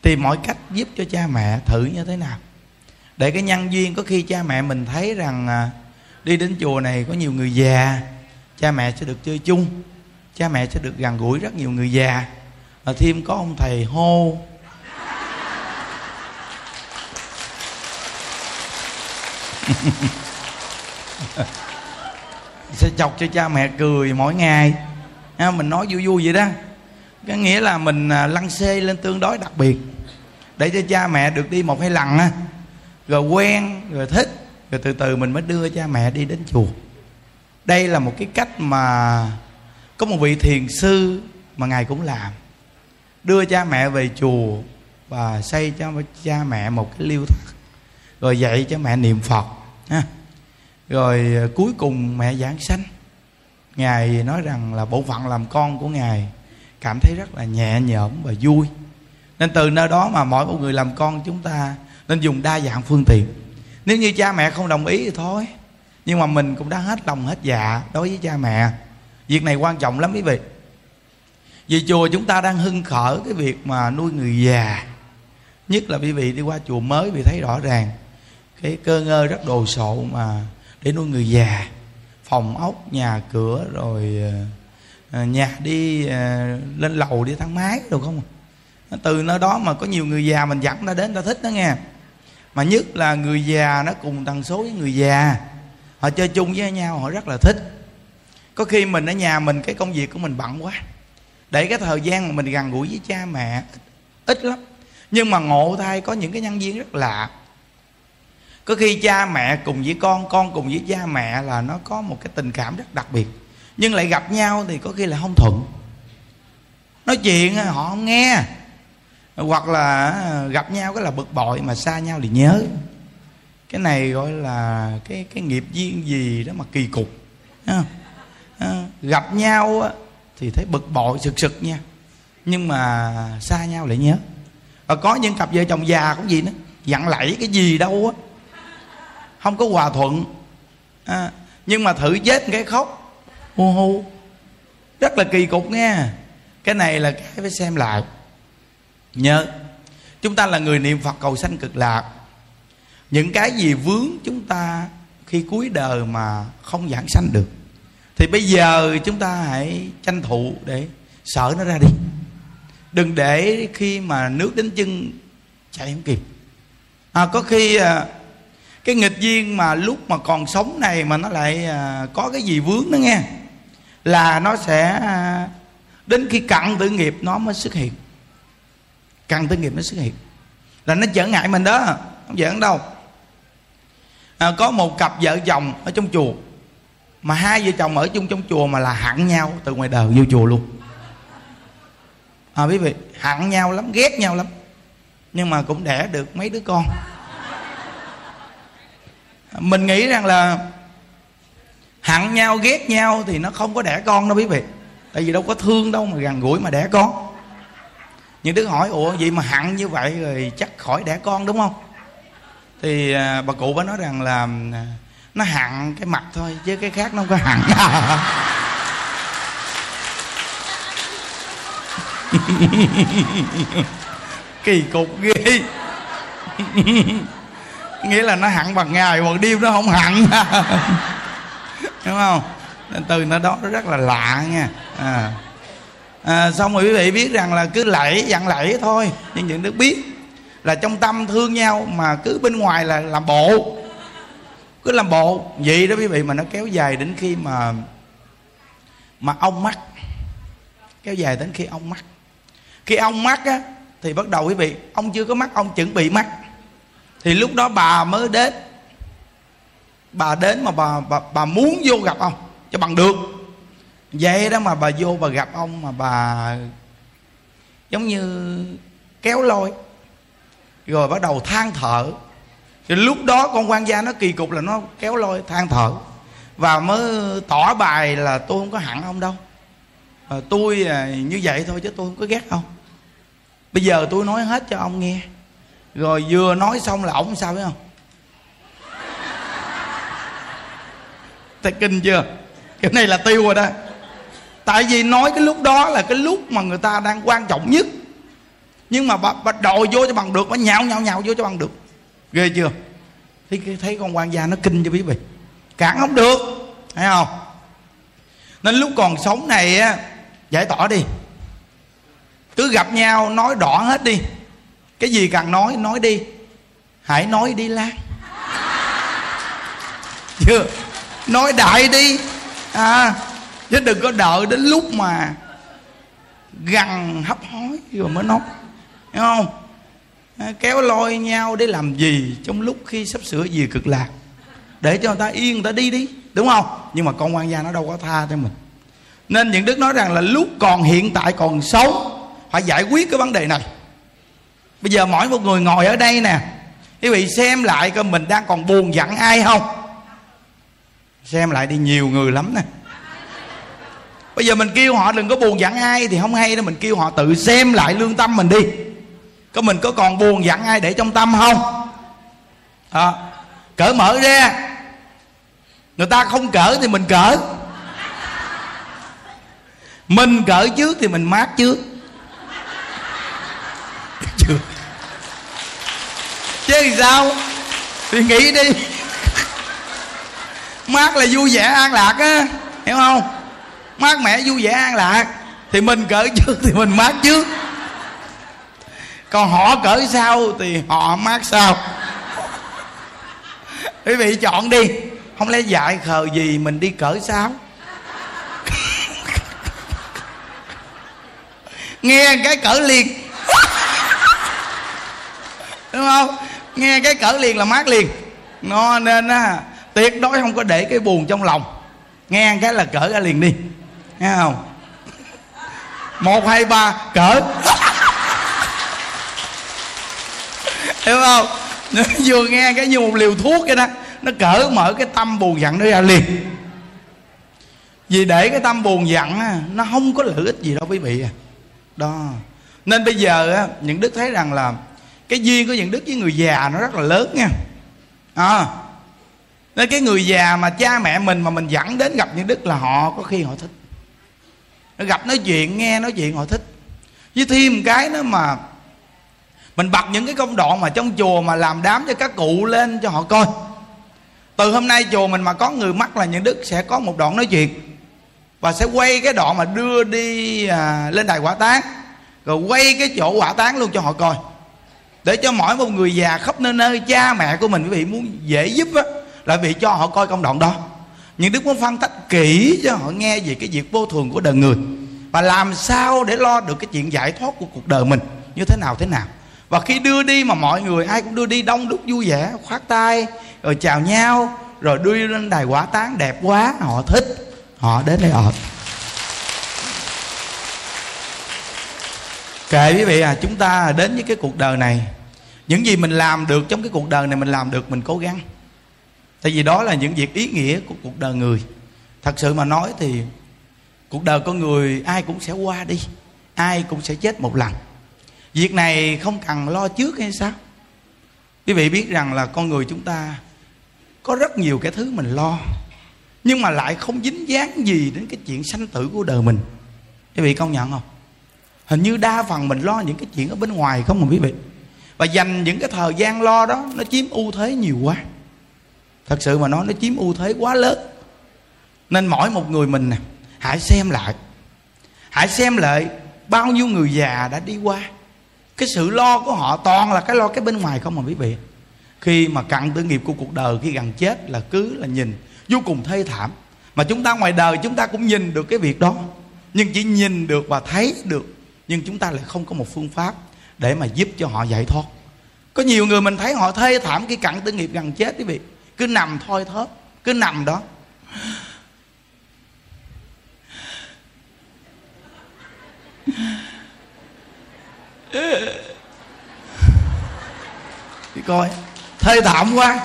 [SPEAKER 1] Tìm mọi cách giúp cho cha mẹ thử như thế nào. Để cái nhân duyên có khi cha mẹ mình thấy rằng à, đi đến chùa này có nhiều người già, cha mẹ sẽ được chơi chung cha mẹ sẽ được gần gũi rất nhiều người già. Và thêm có ông thầy hô. Sẽ chọc cho cha mẹ cười mỗi ngày. À, mình nói vui vui vậy đó. Có nghĩa là mình à, lăn xê lên tương đối đặc biệt. Để cho cha mẹ được đi một hai lần á. Rồi quen, rồi thích, rồi từ từ mình mới đưa cha mẹ đi đến chùa. Đây là một cái cách mà có một vị thiền sư mà ngài cũng làm. Đưa cha mẹ về chùa và xây cho cha mẹ một cái liêu thất. Rồi dạy cho mẹ niệm phật, ha. rồi à, cuối cùng mẹ giảng sanh. Ngài nói rằng là bộ phận làm con của ngài cảm thấy rất là nhẹ nhõm và vui. Nên từ nơi đó mà mỗi một người làm con chúng ta nên dùng đa dạng phương tiện. Nếu như cha mẹ không đồng ý thì thôi. Nhưng mà mình cũng đã hết lòng hết dạ đối với cha mẹ việc này quan trọng lắm quý vị. Vì chùa chúng ta đang hưng khởi cái việc mà nuôi người già. Nhất là quý vị đi qua chùa mới, vì thấy rõ ràng cái cơ ngơ rất đồ sộ mà để nuôi người già. Phòng ốc, nhà cửa, rồi ờ, ờ, nhà đi ờ, lên lầu đi thang máy được không à. từ nơi đó mà có nhiều người già mình dẫn ta đến ta thích đó nghe. Mà nhất là người già nó cùng tần số với người già. Họ chơi chung với nhau, họ rất là thích có khi mình ở nhà mình, cái công việc của mình bận quá. Để cái thời gian mà mình gần gũi với cha mẹ, ít lắm. Nhưng mà ngộ thai có những cái nhân viên rất lạ. Có khi cha mẹ cùng với con con cùng với cha mẹ là nó có một cái tình cảm rất đặc biệt. Nhưng lại gặp nhau thì có khi là không thuận. Nói chuyện họ không nghe. Hoặc là gặp nhau cái là bực bội mà xa nhau thì nhớ. Cái này gọi là cái cái nghiệp duyên gì đó mà kỳ cục không? À, gặp nhau thì thấy bực bội sực sực nha. Nhưng mà xa nhau lại nhớ. Và có những cặp vợ chồng già cũng gì nữa dặn lẫy cái gì đâu á. Không có hòa thuận. À, nhưng mà thử chết cái khóc. Hu hu rất là kỳ cục nghe. Cái này là cái phải xem lại. Nhớ chúng ta là người niệm phật cầu sanh cực lạc. Những cái gì vướng chúng ta khi cuối đời mà không giảng sanh được thì bây giờ chúng ta hãy tranh thủ để sợ nó ra đi. Đừng để khi mà nước đến chân chạy không kịp. À, có khi à, cái nghịch duyên mà lúc mà còn sống này mà nó lại à, có cái gì vướng đó nghe là nó sẽ à, đến khi cặn tử nghiệp nó mới xuất hiện. Cặn tử nghiệp nó xuất hiện. Là nó trở ngại mình đó không giỡn đâu. À, có một cặp vợ chồng ở trong chùa mà hai vợ chồng ở chung trong chùa mà là hẳn nhau từ ngoài đời vô chùa luôn. À quý vị, hẳn nhau lắm, ghét nhau lắm. Nhưng mà cũng đẻ được mấy đứa con. Mình nghĩ rằng là hận nhau, ghét nhau thì nó không có đẻ con đâu quý vị. Tại vì đâu có thương đâu mà gần gũi mà đẻ con. Những đứa hỏi, ủa, vậy mà hận như vậy rồi chắc khỏi đẻ con, đúng không? Thì à, bà cụ bà nói rằng là nó hằn cái mặt thôi chứ cái khác nó không có hằn. Kỳ cục ghê. Nghĩa là nó hẳn bằng ngày bằng đêm nó không hẳn đúng không? Nên từ nó đó nó rất là lạ nha. À. À, xong rồi quý vị biết rằng là cứ lẫy dặn lẫy thôi. Nhưng những đức biết là trong tâm thương nhau mà cứ bên ngoài là làm bộ cứ làm bộ. Vậy đó quý vị mà nó kéo dài đến khi mà mà ông mắc. Kéo dài đến khi ông mắc. Khi ông mắc á thì bắt đầu quý vị ông chưa có mắc ông chuẩn bị mắc. Thì lúc đó bà mới đến. Bà đến mà bà bà, bà muốn vô gặp ông cho bằng được. Vậy đó mà bà vô bà gặp ông mà bà giống như kéo lôi. Rồi bắt đầu than thở thì lúc đó con quan gia nó kỳ cục là nó kéo lôi than thở. Và mới tỏ bài là tôi không có hận ông đâu. À, tôi à, như vậy thôi chứ tôi không có ghét ông. Bây giờ tôi nói hết cho ông nghe. Rồi vừa nói xong là ổng sao biết không? Tại kinh chưa? Cái này là tiêu rồi đó. Tại vì nói cái lúc đó là cái lúc mà người ta đang quan trọng nhất. Nhưng mà bà, bà đội vô cho bằng được bà nhạo nhạo nhạo vô cho bằng được ghê chưa? Thấy thấy con quan gia nó kinh cho quý vị cản không được, thấy không? Nên lúc còn sống này á, giải tỏa đi. Cứ gặp nhau, nói đỏ hết đi. Cái gì cần nói nói đi. Hãy nói đi lan. Chưa? Nói đại đi. À chứ đừng có đợi đến lúc mà gằn hấp hối rồi mới nói. Hiểu không? À, kéo lôi nhau để làm gì? Trong lúc khi sắp sửa gì cực lạc, để cho người ta yên, người ta đi đi, đúng không? Nhưng mà con quan gia nó đâu có tha cho mình. Nên những đức nói rằng là lúc còn hiện tại, còn sống, phải giải quyết cái vấn đề này. Bây giờ mỗi một người ngồi ở đây nè, quý vị xem lại coi mình đang còn buồn giận ai không? Xem lại đi, nhiều người lắm nè. Bây giờ mình kêu họ đừng có buồn giận ai thì không hay đâu, mình kêu họ tự xem lại lương tâm mình đi có mình có còn buồn giận ai để trong tâm không? À, cởi mở ra. Người ta không cỡ thì mình cỡ mình cỡ trước thì mình mát trước. Chưa. Chứ sao? Thì nghĩ đi. Mát là vui vẻ an lạc á hiểu không? Mát mẻ vui vẻ an lạc. Thì mình cỡ trước thì mình mát trước còn họ cỡ sao thì họ mát sao? Quý vị chọn đi. Không lẽ dạy khờ gì mình đi cỡ sao? Nghe cái cỡ liền. Đúng không? Nghe cái cỡ liền là mát liền. Nó nên á, tuyệt đối không có để cái buồn trong lòng. Nghe cái là cỡ ra liền đi. Nghe không? Một, hai, ba, cỡ. Hiểu không? Nó vừa nghe cái như một liều thuốc vậy đó. Nó cỡ mở cái tâm buồn giận nó ra liền. Vì để cái tâm buồn giận nó không có lợi ích gì đâu quý vị à. Đó. Nên bây giờ á, những đức thấy rằng là cái duyên của những đức với người già nó rất là lớn nha. À, nên cái người già mà cha mẹ mình mà mình dẫn đến gặp những đức là họ có khi họ thích. Nó gặp nói chuyện nghe nói chuyện họ thích. Với thêm cái nữa mà mình bật những cái công đoạn mà trong chùa mà làm đám cho các cụ lên cho họ coi. Từ hôm nay chùa mình mà có người mắc là những đức sẽ có một đoạn nói chuyện. Và sẽ quay cái đoạn mà đưa đi à, lên đài quả tán. Rồi quay cái chỗ quả tán luôn cho họ coi. Để cho mỗi một người già khắp nơi nơi cha mẹ của mình quý vị muốn dễ giúp á là vì cho họ coi công đoạn đó. Nhưng đức muốn phân tích kỹ cho họ nghe về cái việc vô thường của đời người. Và làm sao để lo được cái chuyện giải thoát của cuộc đời mình. Như thế nào thế nào? Và khi đưa đi mà mọi người ai cũng đưa đi, đông đúc, vui vẻ khoát tay rồi chào nhau, rồi đưa lên đài quả tán đẹp quá, họ thích, họ đến đây ở kệ quý vị à chúng ta đến với cái cuộc đời này. Những gì mình làm được trong cái cuộc đời này mình làm được, mình cố gắng. Tại vì đó là những việc ý nghĩa của cuộc đời người. Thật sự mà nói thì cuộc đời con người ai cũng sẽ qua đi, ai cũng sẽ chết một lần việc này không cần lo trước hay sao? Quý vị biết rằng là con người chúng ta có rất nhiều cái thứ mình lo, nhưng mà lại không dính dáng gì đến cái chuyện sanh tử của đời mình. Quý vị công nhận không? Hình như đa phần mình lo những cái chuyện ở bên ngoài không mà quý vị. Và dành những cái thời gian lo đó, nó chiếm ưu thế nhiều quá. Thật sự mà nói, nó chiếm ưu thế quá lớn. Nên mỗi một người mình nè, hãy xem lại. Hãy xem lại bao nhiêu người già đã đi qua cái sự lo của họ toàn là cái lo cái bên ngoài không mà quý vị. Khi mà cặn tử nghiệp của cuộc đời, khi gần chết là cứ là nhìn, vô cùng thê thảm. Mà chúng ta ngoài đời chúng ta cũng nhìn được cái việc đó. Nhưng chỉ nhìn được và thấy được, nhưng chúng ta lại không có một phương pháp để mà giúp cho họ giải thoát. Có nhiều người mình thấy họ thê thảm khi cặn tử nghiệp gần chết quý vị. Cứ nằm thôi thớp cứ nằm đó thì coi, thê thảm quá.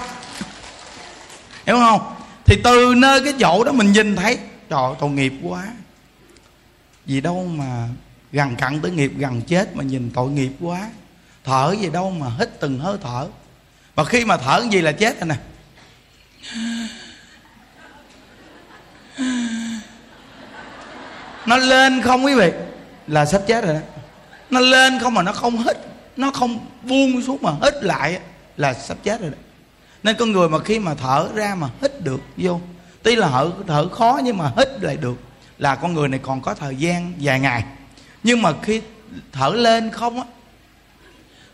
[SPEAKER 1] Hiểu không? Thì từ nơi cái chỗ đó mình nhìn thấy, trời tội nghiệp quá. Gì đâu mà gần cặn tới nghiệp, gần chết mà nhìn tội nghiệp quá. Thở gì đâu mà hít từng hơi thở. Và khi mà thở gì là chết rồi nè. Nó lên không quý vị, là sắp chết rồi đó nó lên không mà nó không hít nó không buông xuống mà hít lại là sắp chết rồi đó. Nên con người mà khi mà thở ra mà hít được vô, tuy là thở thở khó nhưng mà hít lại được, là con người này còn có thời gian dài ngày. Nhưng mà khi thở lên không á,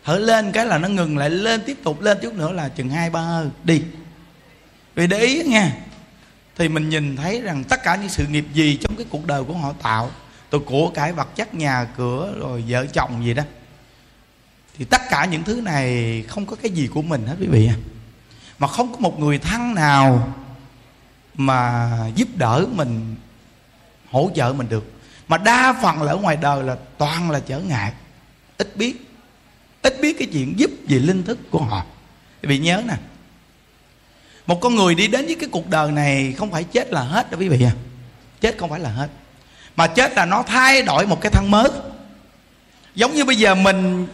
[SPEAKER 1] thở lên cái là nó ngừng lại, lên tiếp tục, lên chút nữa là chừng hai, ba hơi đi. Vì để ý nha, thì mình nhìn thấy rằng tất cả những sự nghiệp gì trong cái cuộc đời của họ tạo từ của cải vật chất nhà cửa rồi vợ chồng gì đó. Thì tất cả những thứ này không có cái gì của mình hết, quý vị mà không có một người thân nào mà giúp đỡ mình, hỗ trợ mình được. Mà đa phần là ở ngoài đời là toàn là trở ngại. Ít biết. Ít biết cái chuyện giúp về linh thức của họ. Quý vị nhớ nè. Một con người đi đến với cái cuộc đời này không phải chết là hết đâu quý vị à chết không phải là hết mà chết là nó thay đổi một cái thân mới. Giống như bây giờ mình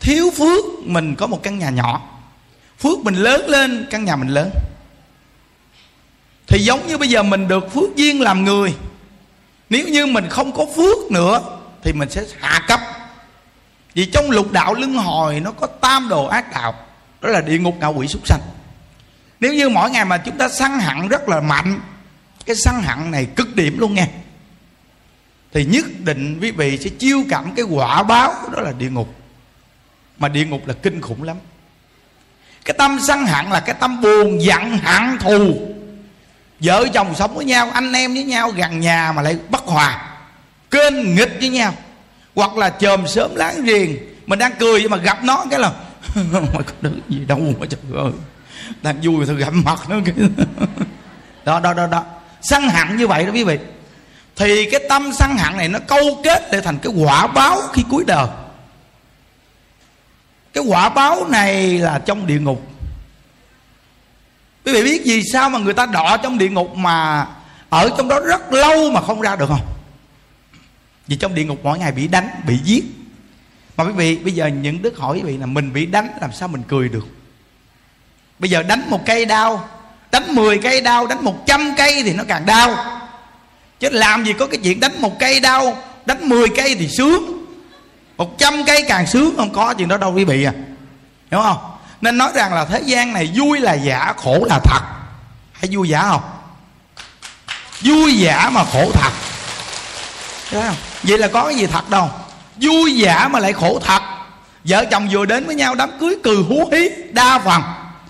[SPEAKER 1] thiếu phước, mình có một căn nhà nhỏ. Phước mình lớn lên, căn nhà mình lớn. Thì giống như bây giờ mình được phước duyên làm người. Nếu như mình không có phước nữa, thì mình sẽ hạ cấp. Vì trong lục đạo luân hồi, nó có tam đồ ác đạo. Đó là địa ngục ngạo quỷ súc sanh. Nếu như mỗi ngày mà chúng ta săn hận rất là mạnh, cái săn hận này cực điểm luôn nha thì nhất định quý vị sẽ chiêu cảm cái quả báo đó là địa ngục. Mà địa ngục là kinh khủng lắm. Cái tâm sân hận là cái tâm buồn giận hận thù. Vợ chồng sống với nhau, anh em với nhau, gần nhà mà lại bất hòa. Kênh nghịch với nhau. Hoặc là chòm sớm láng giềng. Mình đang cười nhưng mà gặp nó cái là, mày có được gì đâu mà trời ơi. Đang vui thôi gặp mặt nó. Cái đó đó đó đó. Sân hận như vậy đó quý vị thì cái tâm sân hận này nó câu kết để thành cái quả báo khi cuối đời. Cái quả báo này là trong địa ngục. Quý vị biết vì sao mà người ta đọ trong địa ngục mà ở trong đó rất lâu mà không ra được không? Vì trong địa ngục mỗi ngày bị đánh, bị giết. Mà quý vị, bây giờ những đức hỏi quý vị là mình bị đánh làm sao mình cười được? Bây giờ đánh một cây đau đánh 10 cây đau đánh 100 cây thì nó càng đau chứ làm gì có cái chuyện đánh một cây đau, đánh 10 cây thì sướng. Một trăm cây càng sướng, không có chuyện đó đâu quý vị à. Hiểu không? Nên nói rằng là thế gian này vui là giả, khổ là thật. Hay vui giả không? Vui giả mà khổ thật. Không? vậy là có cái gì thật đâu. Vui giả mà lại khổ thật. Vợ chồng vừa đến với nhau đám cưới cười hú hí, đa phần.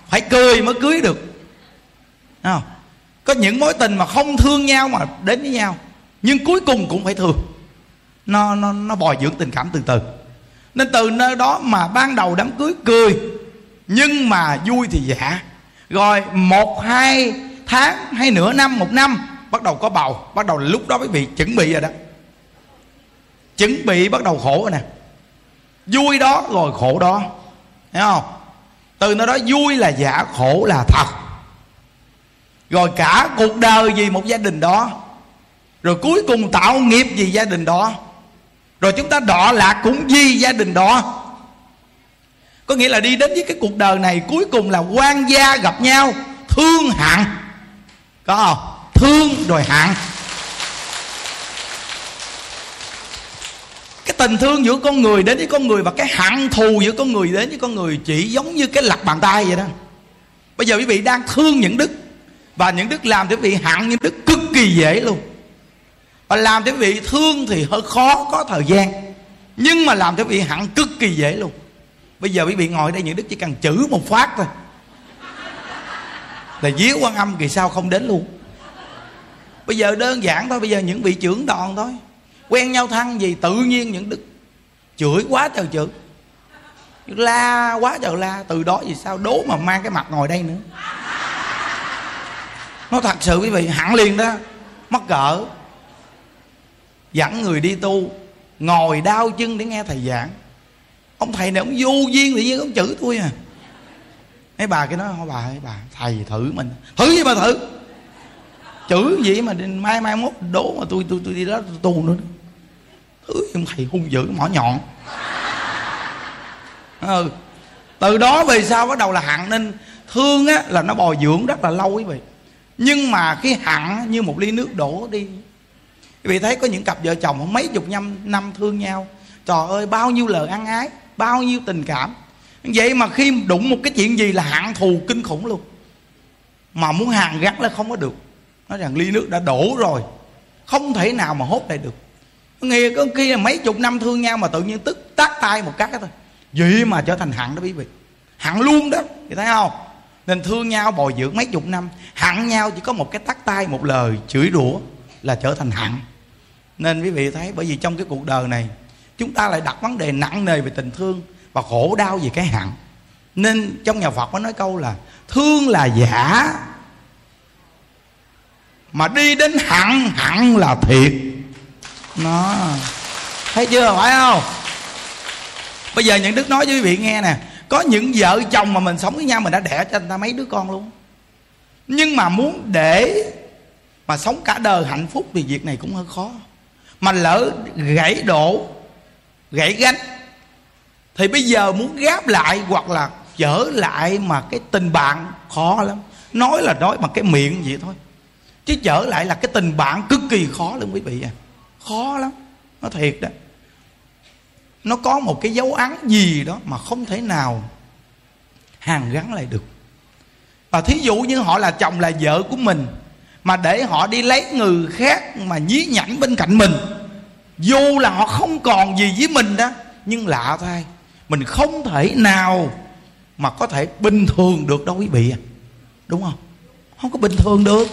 [SPEAKER 1] Phải cười mới cưới được. Đấy không? Có những mối tình mà không thương nhau mà đến với nhau, nhưng cuối cùng cũng phải thương. Nó nó nó bồi dưỡng tình cảm từ từ. Nên từ nơi đó mà ban đầu đám cưới cười, nhưng mà vui thì giả. Rồi một, hai tháng hay nửa năm, một năm, bắt đầu có bầu. Bắt đầu là lúc đó quý vị chuẩn bị rồi đó. Chuẩn bị bắt đầu khổ rồi nè. Vui đó rồi khổ đó. Thấy không? Từ nơi đó vui là giả, khổ là thật rồi cả cuộc đời vì một gia đình đó. Rồi cuối cùng tạo nghiệp vì gia đình đó. Rồi chúng ta đọa lạc cũng vì gia đình đó. Có nghĩa là đi đến với cái cuộc đời này cuối cùng là quan gia gặp nhau thương hạng, có không? Thương rồi hạng. cái tình thương giữa con người đến với con người và cái hận thù giữa con người đến với con người chỉ giống như cái lặt bàn tay vậy đó. Bây giờ quý vị đang thương những đức và những đức làm thì quý vị hẳn những đức cực kỳ dễ luôn. Và làm thì quý vị thương thì hơi khó có thời gian. Nhưng mà làm thì quý vị hẳn cực kỳ dễ luôn. Bây giờ quý vị ngồi đây, những đức chỉ cần chữ một phát thôi. Là díu quan âm kỳ sao không đến luôn. Bây giờ đơn giản thôi, bây giờ những vị trưởng đoàn thôi. Quen nhau thăng gì, tự nhiên những đức chửi quá trời chửi. La quá trời la, từ đó vì sao? Đố mà mang cái mặt ngồi đây nữa nó thật sự quý vị, hẳn liền đó. Mắc cỡ. Dẫn người đi tu, ngồi đau chân để nghe thầy giảng. Ông thầy này ông vô duyên tự nhiên ông chửi tôi à. Mấy bà cái nói hỏi bà ơi bà, thầy thử mình. Thử gì mà thử? Chữ gì mà mai mai mốt đố mà tôi tôi tôi đi đó, tôi tu nữa. Thử ông thầy hung dữ, mỏ nhọn. Ừ. Từ đó về sau bắt đầu là hạng nên thương á, là nó bồi dưỡng rất là lâu quý vị nhưng mà khi hẳn như một ly nước đổ đi. Quý vị thấy có những cặp vợ chồng mấy chục năm năm thương nhau. Trời ơi, bao nhiêu lời ăn ái, bao nhiêu tình cảm. Vậy mà khi đụng một cái chuyện gì là hạng thù kinh khủng luôn. Mà muốn hàng gắt là không có được. Nói rằng ly nước đã đổ rồi. Không thể nào mà hốt lại được. Nghe có khi là mấy chục năm thương nhau mà tự nhiên tức tát tay một cái thôi. Vậy mà trở thành hạng đó quý vị. Hạng luôn đó. Thì thấy không? Nên thương nhau bồi dưỡng mấy chục năm hận nhau chỉ có một cái tắt tay, một lời chửi rủa là trở thành hận nên quý vị thấy, bởi vì trong cái cuộc đời này, chúng ta lại đặt vấn đề nặng nề về tình thương và khổ đau về cái hận nên trong nhà phật có nói câu là, thương là giả, mà đi đến hận hận là thiệt. Nó thấy chưa, phải không? Bây giờ những đức nói với quý vị nghe nè, có những vợ chồng mà mình sống với nhau, mình đã đẻ cho người ta mấy đứa con luôn nhưng mà muốn để mà sống cả đời hạnh phúc thì việc này cũng hơi khó. Mà lỡ gãy đổ, gãy gánh, thì bây giờ muốn gáp lại hoặc là trở lại mà cái tình bạn khó lắm. Nói là nói bằng cái miệng vậy thôi. Chứ trở lại là cái tình bạn cực kỳ khó lắm quý vị à khó lắm nó thiệt đó. Nó có một cái dấu ấn gì đó mà không thể nào hàn gắn lại được à, thí dụ như họ là chồng là vợ của mình mà để họ đi lấy người khác mà nhí nhảnh bên cạnh mình dù là họ không còn gì với mình đó nhưng lạ thay mình không thể nào mà có thể bình thường được đâu quý vị à đúng không? Không có bình thường được.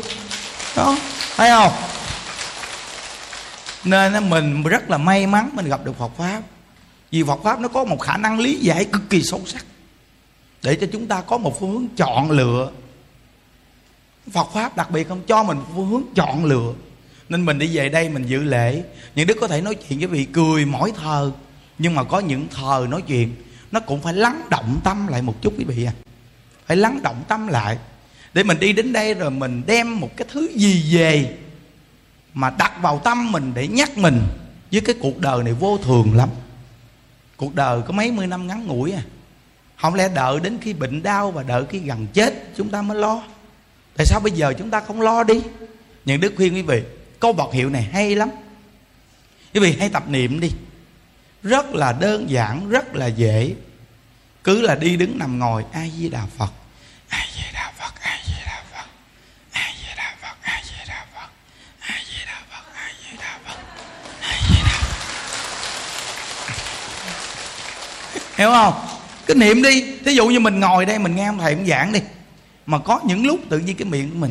[SPEAKER 1] Đó thấy không? Nên mình rất là may mắn mình gặp được Phật pháp. Vì Phật pháp nó có một khả năng lý giải cực kỳ sâu sắc để cho chúng ta có một phương hướng chọn lựa. Phật pháp đặc biệt không cho mình phương hướng chọn lựa. Nên mình đi về đây mình dự lễ. Những đức có thể nói chuyện với vị cười mỗi thờ, nhưng mà có những thờ nói chuyện, nó cũng phải lắng động tâm lại một chút quý vị à. Phải lắng động tâm lại. Để mình đi đến đây rồi mình đem một cái thứ gì về mà đặt vào tâm mình để nhắc mình với cái cuộc đời này vô thường lắm. Cuộc đời có mấy mươi năm ngắn ngủi à không lẽ đợi đến khi bệnh đau và đợi khi gần chết chúng ta mới lo? Tại sao bây giờ chúng ta không lo đi? Những đức khuyên quý vị câu bọt hiệu này hay lắm. Quý vị hãy tập niệm đi. Rất là đơn giản, rất là dễ. Cứ là đi đứng nằm ngồi, a di đà phật. A di đà phật, a di đà phật. A di đà phật, a di đà phật. A di đà phật, a di đà phật. A di đà hiểu không? Cứ niệm đi. Thí dụ như mình ngồi đây, mình nghe ông thầy cũng giảng đi. Mà có những lúc tự nhiên cái miệng của mình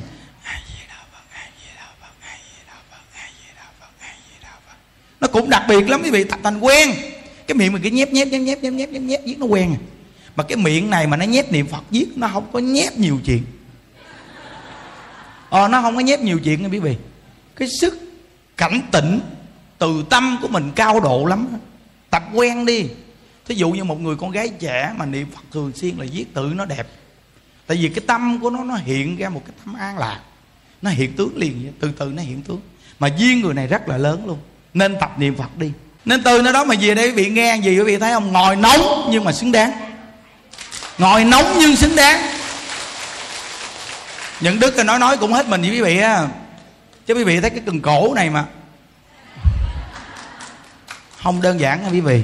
[SPEAKER 1] nó cũng đặc biệt lắm quý vị tập thành quen. Cái miệng mình cứ nhép nhép nhép nhép nhép nhép nhép nhép, viết nó quen à. Mà cái miệng này mà nó nhép niệm phật viết, nó không có nhép nhiều chuyện. Ờ nó không có nhép nhiều chuyện nha quý vị. Cái sức cảnh tỉnh từ tâm của mình cao độ lắm tập quen đi thí dụ như một người con gái trẻ mà niệm phật thường xuyên là viết tự nó đẹp. Tại vì cái tâm của nó nó hiện ra một cái tâm an lạc. Nó hiện tướng liền vậy. từ từ nó hiện tướng. Mà duyên người này rất là lớn luôn. Nên tập niệm phật đi. Nên từ nó đó mà về đây quý vị nghe gì quý vị thấy không? Ngồi nóng nhưng mà xứng đáng. Ngồi nóng nhưng xứng đáng. Những đức nói nói cũng hết mình với quý vị á. Chứ quý vị thấy cái cần cổ này mà. Không đơn giản nha quý vị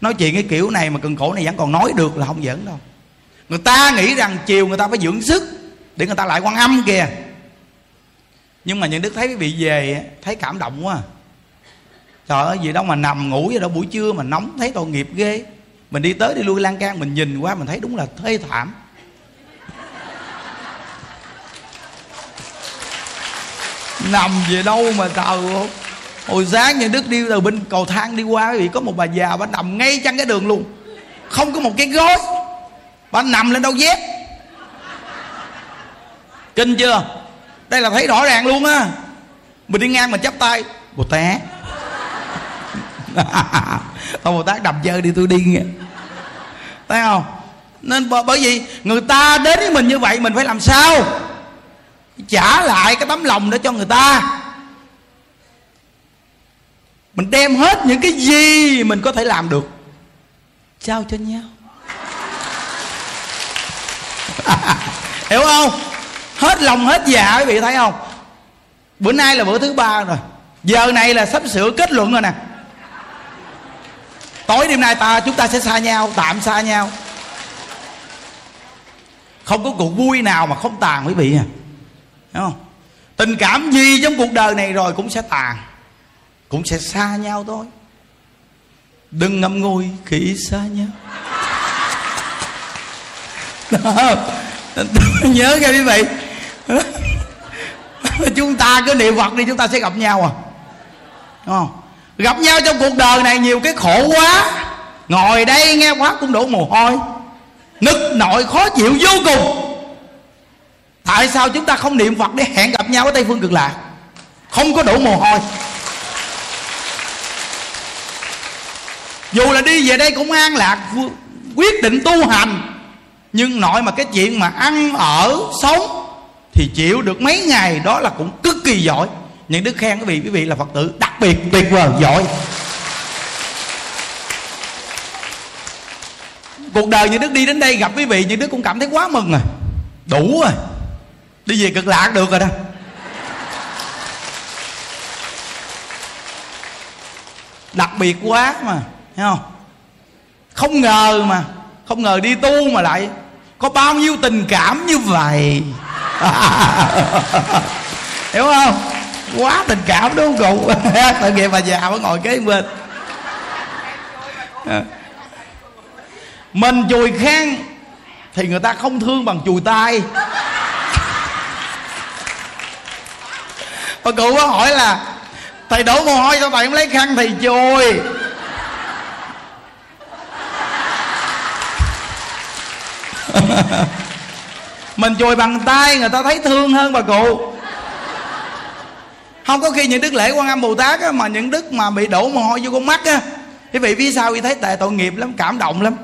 [SPEAKER 1] nói chuyện cái kiểu này mà cần cổ này vẫn còn nói được là không giỡn đâu. Người ta nghĩ rằng chiều người ta phải dưỡng sức để người ta lại quan âm kìa. Nhưng mà những đức thấy quý vị về thấy cảm động quá. Trời ơi gì đâu mà nằm ngủ vậy đó buổi trưa mà nóng, thấy tội nghiệp ghê. Mình đi tới đi lui lan can, mình nhìn qua mình thấy đúng là thê thảm. Nằm về đâu mà trời hồi sáng những đức đi từ bên cầu thang đi qua thì có một bà già, bà nằm ngay chân cái đường luôn. Không có một cái gối. Bà nằm lên đâu dép. Kinh chưa? Đây là thấy rõ ràng luôn á. Mình đi ngang mình chắp tay. Bồ tát. Thôi bồ tát đập chơi đi, tôi đi nghe. Thấy không? Nên bởi vì người ta đến với mình như vậy, mình phải làm sao? Trả lại cái tấm lòng đó cho người ta mình đem hết những cái gì mình có thể làm được. Trao cho nhau. Hiểu không? Hết lòng, hết dạ quý vị thấy không? Bữa nay là bữa thứ ba rồi. Giờ này là sắp sửa kết luận rồi nè. Tối đêm nay ta, chúng ta sẽ xa nhau, tạm xa nhau. Không có cuộc vui nào mà không tàn, quý vị à. Hiểu không? Tình cảm gì trong cuộc đời này rồi cũng sẽ tàn cũng sẽ xa nhau thôi. Đừng ngậm ngùi khi xa nhau. Đó. Nhớ nghe quý vị. Chúng ta cứ niệm phật đi, chúng ta sẽ gặp nhau à. Đúng không? Gặp nhau trong cuộc đời này nhiều cái khổ quá. Ngồi đây nghe quá cũng đổ mồ hôi. Nức nội khó chịu vô cùng. Tại sao chúng ta không niệm phật để hẹn gặp nhau ở tây phương cực lạc? Không có đổ mồ hôi. Dù là đi về đây cũng an lạc quyết định tu hành. Nhưng nội mà cái chuyện mà ăn ở, sống thì chịu được mấy ngày, đó là cũng cực kỳ giỏi. Những đức khen quý vị quý vị là phật tử đặc biệt, tuyệt vời, giỏi. Cuộc đời như đức đi đến đây gặp quý vị như đức cũng cảm thấy quá mừng rồi đủ rồi. Đi về cực lạc được rồi đó. Đặc biệt quá mà thấy không? Không ngờ mà, không ngờ đi tu mà lại có bao nhiêu tình cảm như vậy. Hiểu không? Quá tình cảm đúng không cụ? Tội nghiệp bà già mới ngồi kế bên. À. Mình chùi khen thì người ta không thương bằng chùi tay bà cụ có hỏi là, thầy đổ mồ hôi sao thầy không lấy khăn thầy chùi? mình chùi bằng tay người ta thấy thương hơn bà cụ. Không có khi những đức lễ quan âm bồ tát á, mà những đức mà bị đổ mồ hôi vô con mắt á quý vị phía sau thì thấy tệ tội nghiệp lắm cảm động lắm.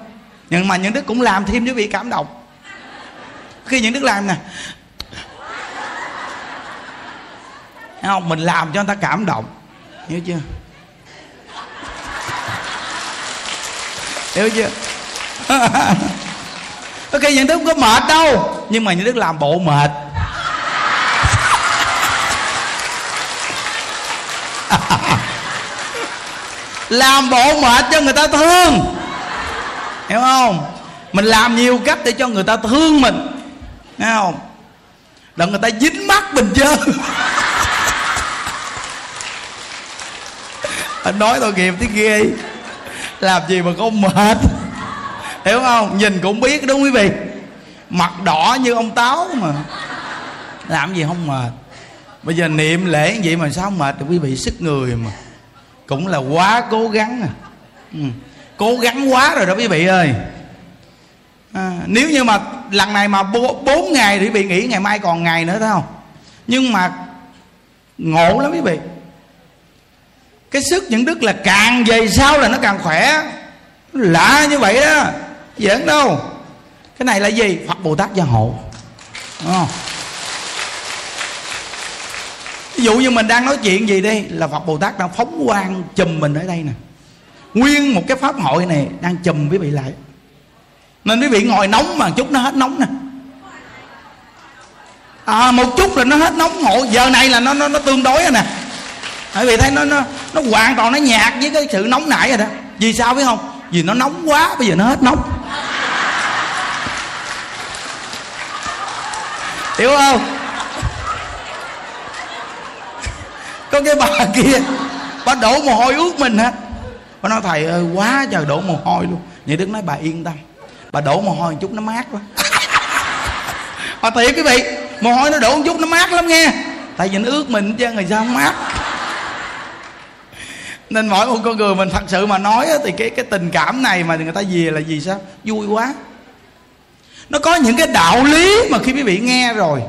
[SPEAKER 1] Nhưng mà những đức cũng làm thêm cho vị cảm động. Khi những đức làm nè. Không? Mình làm cho người ta cảm động. Hiểu chưa? Hiểu chưa? có khi những đức không có mệt đâu. Nhưng mà những đức làm bộ mệt. Làm bộ mệt cho người ta thương. Hiểu không? Mình làm nhiều cách để cho người ta thương mình. Nghe không? Đừng người ta dính mắt mình chứ. Anh nói tội nghiệp tiếng ghê làm gì mà không mệt? Hiểu không? Nhìn cũng biết đúng quý vị. Mặt đỏ như ông táo mà. Làm gì không mệt. Bây giờ niệm lễ vậy mà sao mệt? Được quý vị sức người mà. Cũng là quá cố gắng à. Ừ. cố gắng quá rồi đó quý vị ơi. À, nếu như mà lần này mà bốn ngày thì quý vị nghĩ ngày mai còn ngày nữa thấy không nhưng mà ngộ lắm quý vị. Cái sức những đức là càng về sau là nó càng khỏe. Lạ như vậy đó giỡn đâu. Cái này là gì? Phật bồ tát gia hộ. Đúng không? ví dụ như mình đang nói chuyện gì đây là phật bồ tát đang phóng quang chùm mình ở đây nè. Nguyên một cái pháp hội này đang chùm quý vị lại. Nên quý vị ngồi nóng mà chút nó hết nóng nè. À một chút là nó hết nóng hộ giờ này là nó nó, nó tương đối rồi nè. Quý vị thấy nó nó nó hoàn toàn nó nhạt với cái sự nóng nảy rồi đó. Vì sao biết không? Vì nó nóng quá bây giờ nó hết nóng hiểu không? Có cái bà kia, bà đổ mồ hôi ướt mình hả? Bà nói, thầy ơi, quá trời đổ mồ hôi luôn. Vậy đức nói, bà yên tâm, bà đổ mồ hôi một chút nó mát quá. Bà thiệt quý vị, mồ hôi nó đổ một chút nó mát lắm nghe. Tại vì nó ướt mình chứ, người sao không mát? Nên mỗi một con người mình thật sự mà nói thì cái cái tình cảm này mà người ta về là gì sao? Vui quá nó có những cái đạo lý mà khi quý vị nghe rồi,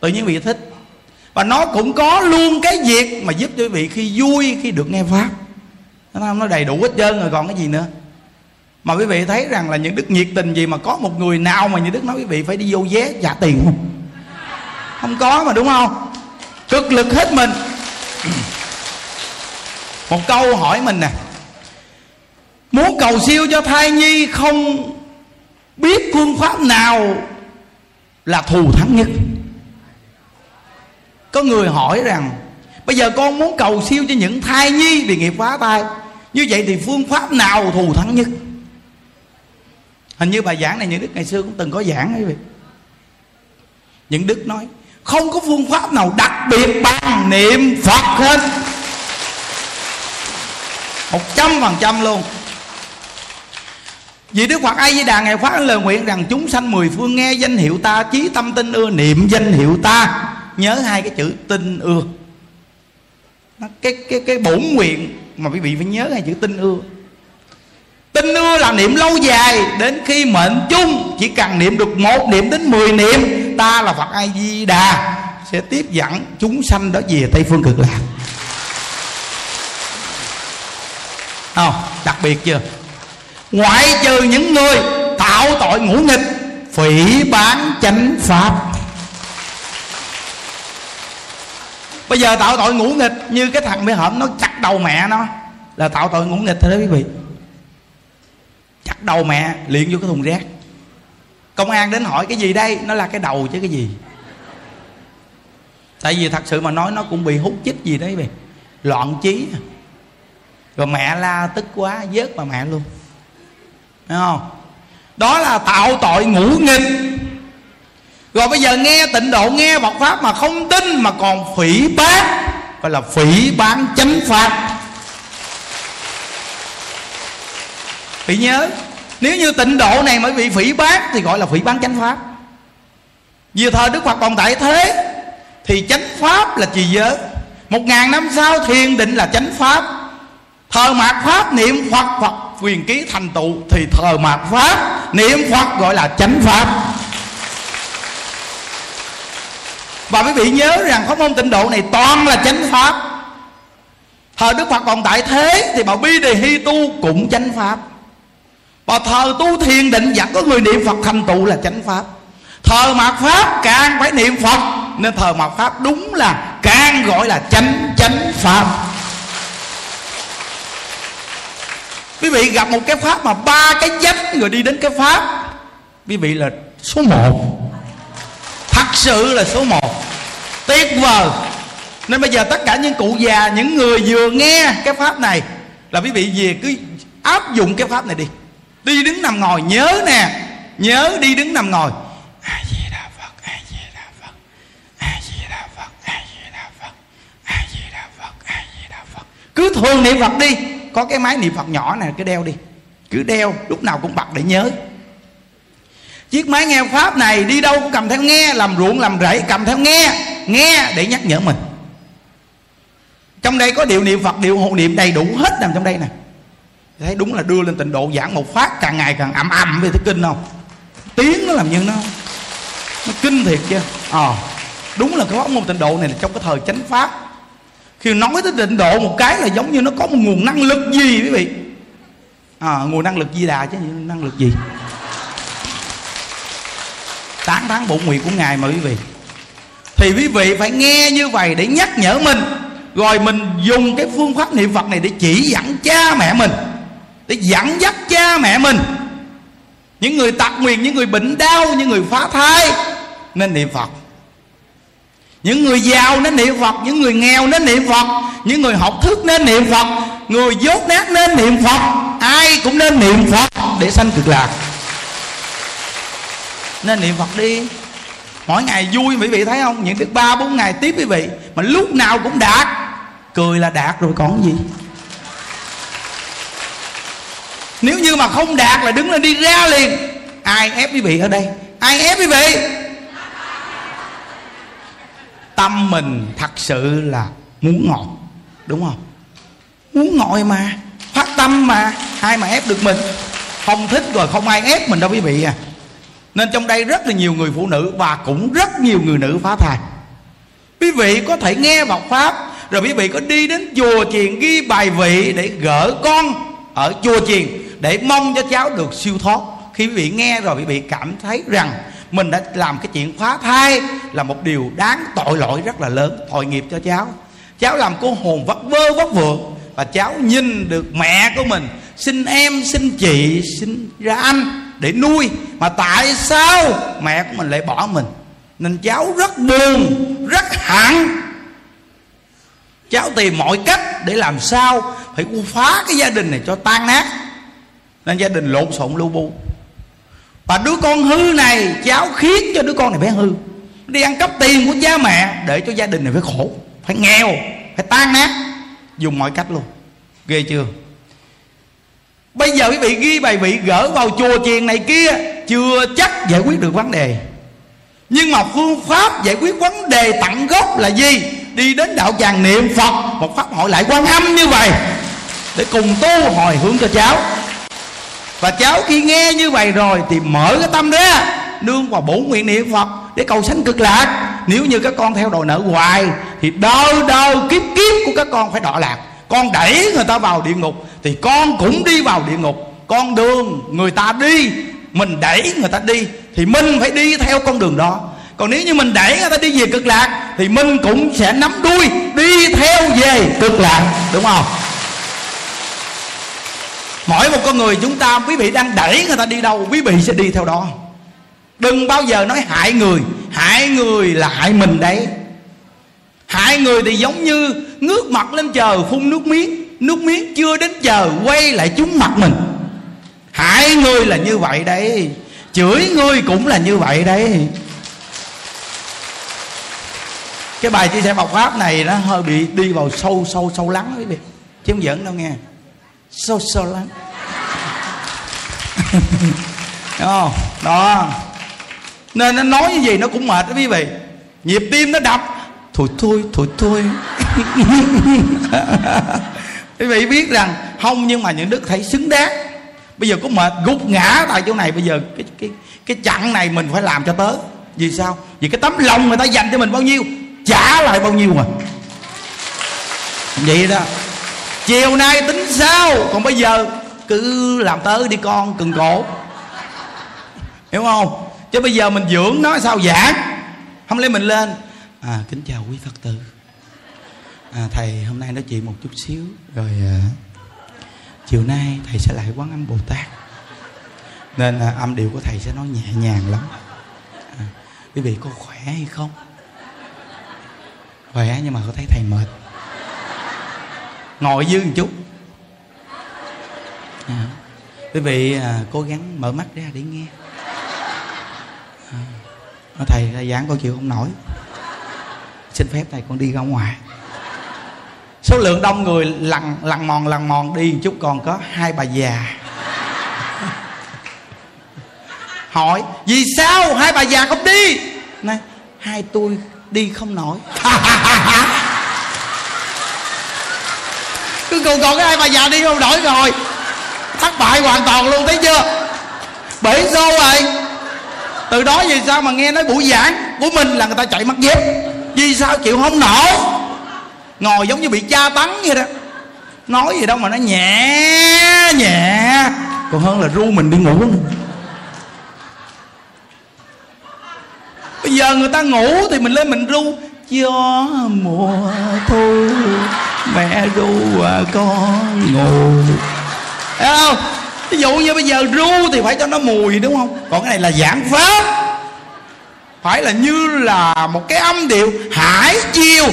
[SPEAKER 1] tự nhiên quý vị thích. Và nó cũng có luôn cái việc mà giúp cho quý vị khi vui khi được nghe pháp. Nó nó đầy đủ hết trơn rồi, còn cái gì nữa? Mà quý vị thấy rằng là những đức nhiệt tình gì mà có một người nào mà như đức nói quý vị phải đi vô vé trả tiền không? Không có mà, đúng không? Cực lực hết mình. Một câu hỏi mình nè. Muốn cầu siêu cho thai nhi không biết phương pháp nào là thù thắng nhất? Có người hỏi rằng, bây giờ con muốn cầu siêu cho những thai nhi bị nghiệp phá thai như vậy thì phương pháp nào thù thắng nhất? Hình như bài giảng này những đức ngày xưa cũng từng có giảng ấy vậy. Những đức nói, không có phương pháp nào đặc biệt bằng niệm phật hết. Một trăm phần trăm luôn vì Đức Phật A Di Đà ngày phát lời nguyện rằng chúng sanh mười phương nghe danh hiệu ta chí tâm tin ưa niệm danh hiệu ta. Nhớ hai cái chữ tin ưa. Cái cái cái bổn nguyện mà quý vị phải nhớ hai chữ tin ưa. Tin ưa là niệm lâu dài, đến khi mệnh chung, chỉ cần niệm được một niệm đến mười niệm, ta là Phật A Di Đà. Sẽ tiếp dẫn chúng sanh đó về Tây phương cực lạc. Không đặc biệt chưa? Ngoại trừ những người tạo tội ngũ nghịch, phỉ bán chánh pháp. Bây giờ tạo tội ngũ nghịch như cái thằng bị hổm nó chặt đầu mẹ nó. Là tạo tội ngũ nghịch thôi đó quý vị. Chặt đầu mẹ, liền vô cái thùng rác. Công an đến hỏi cái gì đây? Nó là cái đầu chứ cái gì? Tại vì thật sự mà nói nó cũng bị hút chích gì đấy vậy loạn trí. Rồi mẹ la tức quá, vớt bà mẹ luôn. Thấy không? Đó là tạo tội ngũ nghịch. Rồi bây giờ nghe tịnh độ, nghe Phật pháp mà không tin mà còn phỉ bán gọi là phỉ bán chánh pháp. Bị nhớ, nếu như tịnh độ này mới bị phỉ bán thì gọi là phỉ bán chánh pháp. Vì thời đức phật còn tại thế, thì chánh pháp là trì giới một ngàn năm sau thiền định là chánh pháp. Thờ mạt pháp niệm phật phật quyền ký thành tựu thì thờ mạt pháp, niệm phật gọi là chánh pháp. Và quý vị nhớ rằng pháp môn tịnh độ này toàn là chánh pháp. Thờ đức phật còn tại thế thì bảo bi đề hy tu cũng chánh pháp. Và thờ tu thiền định vẫn có người niệm phật thành tựu là chánh pháp. Thờ mạt pháp càng phải niệm phật, nên thờ mạt pháp đúng là càng gọi là chánh chánh pháp. Quý vị gặp một cái pháp mà ba cái dách người đi đến cái pháp, quý vị là số một. Thật sự là số một. Tuyệt vời. Nên bây giờ tất cả những cụ già, những người vừa nghe cái pháp này là quý vị về cứ áp dụng cái pháp này đi. Đi đứng nằm ngồi, nhớ nè. Nhớ đi đứng nằm ngồi. A di đà phật, a di đà phật, a di đà phật, a di đà phật, a di đà phật, a di đà phật. Cứ thường niệm phật đi có cái máy niệm phật nhỏ này cứ đeo đi. Cứ đeo lúc nào cũng bật để nhớ. Chiếc máy nghe pháp này đi đâu cũng cầm theo nghe làm ruộng làm rẫy cầm theo nghe nghe để nhắc nhở mình. Trong đây có điều niệm phật điều hộ niệm đầy đủ hết nằm trong đây nè. Thấy đúng là đưa lên tịnh độ giảng một phát càng ngày càng ầm ầm về thấy kinh không? Tiếng nó làm như nó nó kinh thiệt chưa ờ à, đúng là cái pháp môn tịnh độ này là trong cái thời chánh pháp khi nói tới tịnh độ một cái là giống như nó có một nguồn năng lực gì quý vị? À, nguồn năng lực di đà chứ năng lực gì? Tán thán bổn nguyện của ngài mà quý vị. Thì quý vị phải nghe như vậy để nhắc nhở mình. Rồi mình dùng cái phương pháp niệm phật này để chỉ dẫn cha mẹ mình để dẫn dắt cha mẹ mình. Những người tặc nguyền những người bệnh đau những người phá thai nên niệm phật những người giàu nên niệm phật, những người nghèo nên niệm phật, những người học thức nên niệm phật, người dốt nát nên niệm phật, ai cũng nên niệm phật để sanh cực lạc. Nên niệm phật đi. Mỗi ngày vui quý vị thấy không? Những được ba, bốn ngày tiếp quý vị, mà lúc nào cũng đạt. Cười là đạt rồi còn gì? Nếu như mà không đạt là đứng lên đi ra liền. Ai ép quý vị ở đây? Ai ép quý vị? Tâm mình thật sự là muốn ngồi, đúng không? Muốn ngồi mà, phát tâm mà, ai mà ép được mình? Không thích rồi không ai ép mình đâu quý vị à. Nên trong đây rất là nhiều người phụ nữ và cũng rất nhiều người nữ phá thai. Quý vị có thể nghe bọc pháp, rồi quý vị có đi đến chùa chiền ghi bài vị để gỡ con ở chùa chiền để mong cho cháu được siêu thoát. Khi quý vị nghe rồi, quý vị cảm thấy rằng mình đã làm cái chuyện phá thai là một điều đáng tội lỗi rất là lớn. Tội nghiệp cho cháu. Cháu làm cô hồn vất vơ vất vượng và cháu nhìn được mẹ của mình. Xin em, xin chị, xin ra anh để nuôi. Mà tại sao mẹ của mình lại bỏ mình? Nên cháu rất buồn, rất hẳn. cháu tìm mọi cách để làm sao phải phá cái gia đình này cho tan nát. Nên gia đình lộn xộn lưu bu và đứa con hư này cháu khiến cho đứa con này bé hư. Đi ăn cắp tiền của cha mẹ để cho gia đình này phải khổ, phải nghèo, phải tan nát. Dùng mọi cách luôn. Ghê chưa? Bây giờ quý vị ghi bài vị gỡ vào chùa chiền này kia, chưa chắc giải quyết được vấn đề. Nhưng mà phương pháp giải quyết vấn đề tận gốc là gì? Đi đến đạo tràng niệm phật. Một pháp hội lại quan âm như vậy. Để cùng tu hồi hướng cho cháu và cháu khi nghe như vậy rồi thì mở cái tâm ra, nương vào bổn nguyện niệm phật để cầu sanh cực lạc. Nếu như các con theo đòi nợ hoài thì đời đời kiếp kiếp của các con phải đọa lạc. Con đẩy người ta vào địa ngục thì con cũng đi vào địa ngục. Con đường người ta đi, mình đẩy người ta đi thì mình phải đi theo con đường đó. Còn nếu như mình đẩy người ta đi về cực lạc thì mình cũng sẽ nắm đuôi đi theo về cực lạc. Đúng không? Mỗi một con người chúng ta, quý vị đang đẩy người ta đi đâu, quý vị sẽ đi theo đó. Đừng bao giờ nói hại người hại người là hại mình đấy. Hại người thì giống như ngước mặt lên trời phun nước miếng nước miếng chưa đến chờ quay lại trúng mặt mình. Hại người là như vậy đấy, chửi người cũng là như vậy đấy. Cái bài chia sẻ Phật pháp này nó hơi bị đi vào sâu sâu sâu lắng quý vị, chứ không giỡn đâu nghe sâu sâu lắm. Đúng không? Đó. Nên nó nói như vậy nó cũng mệt đó quý vị. Nhịp tim nó đập. Thôi thôi thôi thôi. Quý vị biết rằng không nhưng mà những đức thấy xứng đáng. Bây giờ có mệt, gục ngã tại chỗ này, bây giờ cái cái cái chặng này mình phải làm cho tới. Vì sao? Vì cái tấm lòng người ta dành cho mình bao nhiêu, trả lại bao nhiêu mà. Vậy đó chiều nay tính sao? Còn bây giờ cứ làm tới đi con cần cổ. Hiểu không? Chứ bây giờ mình dưỡng nó sao giảng? Không lấy mình lên à kính chào quý phật tử. À, thầy hôm nay nói chuyện một chút xíu rồi à, chiều nay thầy sẽ lại quán âm bồ tát. Nên à, âm điệu của thầy sẽ nói nhẹ nhàng lắm. À, quý vị có khỏe hay không? Khỏe nhưng mà có thấy thầy mệt ngồi dưới một chút. À, quý vị à, cố gắng mở mắt ra để nghe. À, thầy ra giảng con chịu không nổi. Xin phép thầy con đi ra ngoài. Số lượng đông người lằn lằn mòn lằn mòn đi một chút còn có hai bà già. Hỏi vì sao hai bà già không đi? Này hai tôi đi không nổi. cứ còn còn cái ai bà già đi không đổi rồi. Thất bại hoàn toàn luôn, thấy chưa? Bể xô rồi. Từ đó vì sao mà nghe nói buổi giảng của mình là người ta chạy mất dép? Vì sao chịu không nổi ngồi giống như bị tra tấn vậy đó. Nói gì đâu mà nó nhẹ nhẹ. Còn hơn là ru mình đi ngủ bây giờ người ta ngủ thì mình lên mình ru. Gió mùa thu mẹ ru à con ngủ. Thấy không? Ví dụ như bây giờ ru thì phải cho nó mùi, đúng không? Còn cái này là giảng pháp. Phải là như là một cái âm điệu hải chiều.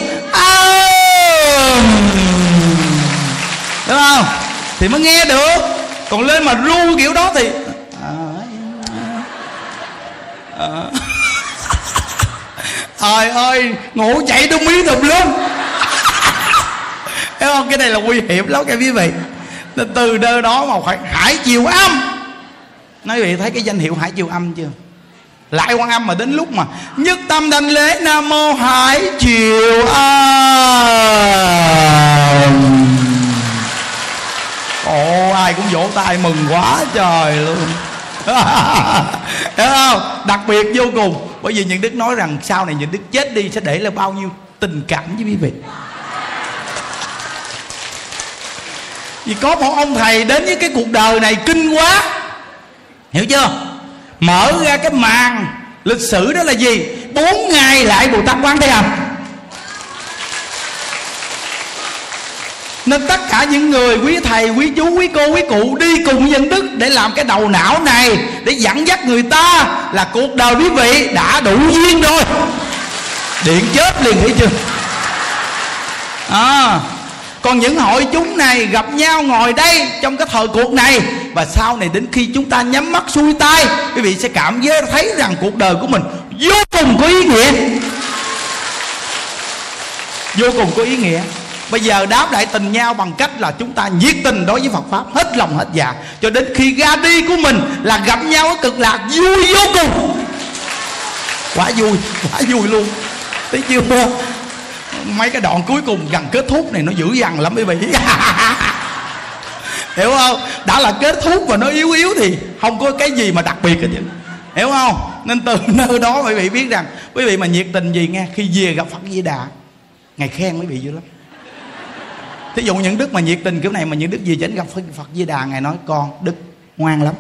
[SPEAKER 1] Đúng không? Thì mới nghe được. Còn lên mà ru kiểu đó thì trời ơi. Ngủ chạy tung miếng tùm lum thấy không? Cái này là nguy hiểm lắm các quý vị nên từ nơi đó mà phải hải chiều âm. Nói vị thấy cái danh hiệu hải chiều âm chưa? Lại quan âm mà đến lúc mà nhất tâm đảnh lễ nam mô hải chiều âm. Ồ, ai cũng vỗ tay mừng quá trời luôn. Hiểu không? Đặc biệt vô cùng. Bởi vì những đức nói rằng sau này những đức chết đi sẽ để lại bao nhiêu tình cảm với quý vị. Vì có một ông thầy đến với cái cuộc đời này kinh quá. Hiểu chưa? Mở ra cái màn lịch sử đó là gì? Bốn ngày lại bồ tát quán thế âm nên tất cả những người, quý thầy, quý chú, quý cô, quý cụ đi cùng dân đức để làm cái đầu não này, để dẫn dắt người ta là cuộc đời quý vị đã đủ duyên rồi. Điện chết liền, thấy chưa? À còn những hội chúng này gặp nhau ngồi đây trong cái thời cuộc này, và sau này đến khi chúng ta nhắm mắt xuôi tay, quý vị sẽ cảm giác thấy rằng cuộc đời của mình vô cùng có ý nghĩa. Vô cùng có ý nghĩa. Bây giờ đáp lại tình nhau bằng cách là chúng ta nhiệt tình đối với phật pháp, hết lòng hết dạ. Cho đến khi ra đi của mình là gặp nhau ở cực lạc vui vô cùng. Quá vui quá vui luôn. Thấy chưa? Mấy cái đoạn cuối cùng gần kết thúc này nó dữ dằn lắm quý vị. Hiểu không? Đã là kết thúc và nó yếu yếu thì không có cái gì mà đặc biệt hết hiểu không? Nên từ nơi đó quý vị biết rằng quý vị mà nhiệt tình gì nghe khi về gặp phật di đà ngài khen quý vị dữ lắm. Thí dụ những đức mà nhiệt tình kiểu này mà những đức gì chánh gặp phật, phật di đà ngài nói con đức ngoan lắm.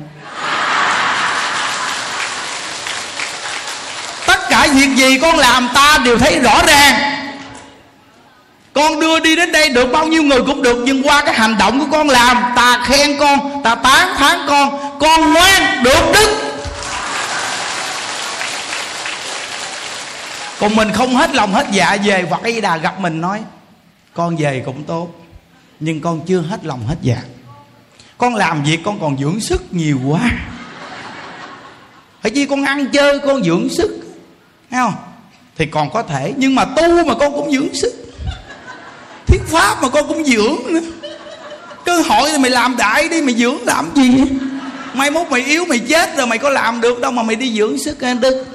[SPEAKER 1] Tất cả việc gì con làm ta đều thấy rõ ràng con đưa đi đến đây được bao nhiêu người cũng được, nhưng qua cái hành động của con làm, ta khen con, ta tán thán con con ngoan được đức. Còn mình không hết lòng hết dạ về hoặc y đà gặp mình nói, con về cũng tốt, nhưng con chưa hết lòng hết dạ. Con làm việc con còn dưỡng sức nhiều quá. Phải chi con ăn chơi con dưỡng sức, thấy không? Thì còn có thể, nhưng mà tu mà con cũng dưỡng sức thuyết pháp mà con cũng dưỡng nữa. Cơ hội thì mày làm đại đi, mày dưỡng làm gì? Mai mốt mày yếu, mày chết rồi mày có làm được đâu mà mày đi dưỡng sức anh đức.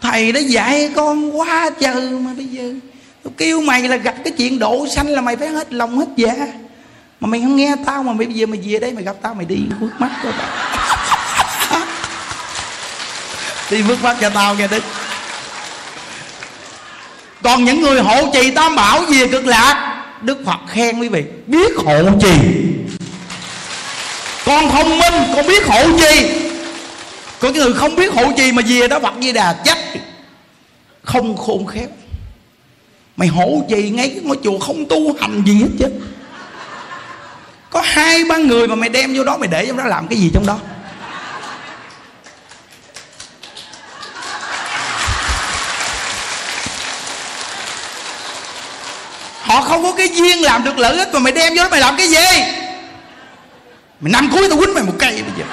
[SPEAKER 1] Thầy đã dạy con quá trời mà bây giờ. Tôi kêu mày là gặp cái chuyện độ sanh là mày phải hết lòng hết dạ. Mà mày không nghe tao mà bây giờ mày về đây mày gặp tao mày đi bước mắt cho tao. Đi bước mắt cho tao nghe đức còn những người hộ trì tam bảo về cực lạc đức phật khen quý vị, biết hộ trì. Con thông minh con biết hộ trì. Có cái người không biết hộ trì mà về đó phật di đà chắc không khôn khéo. Mày hộ trì ngay cái ngôi chùa không tu hành gì hết chứ. Có hai ba người mà mày đem vô đó mày để trong đó làm cái gì trong đó? Họ không có cái duyên làm được lợi ích mà mày đem vô đó mày làm cái gì? Mày năm cuối tao quýnh mày một cây bây giờ.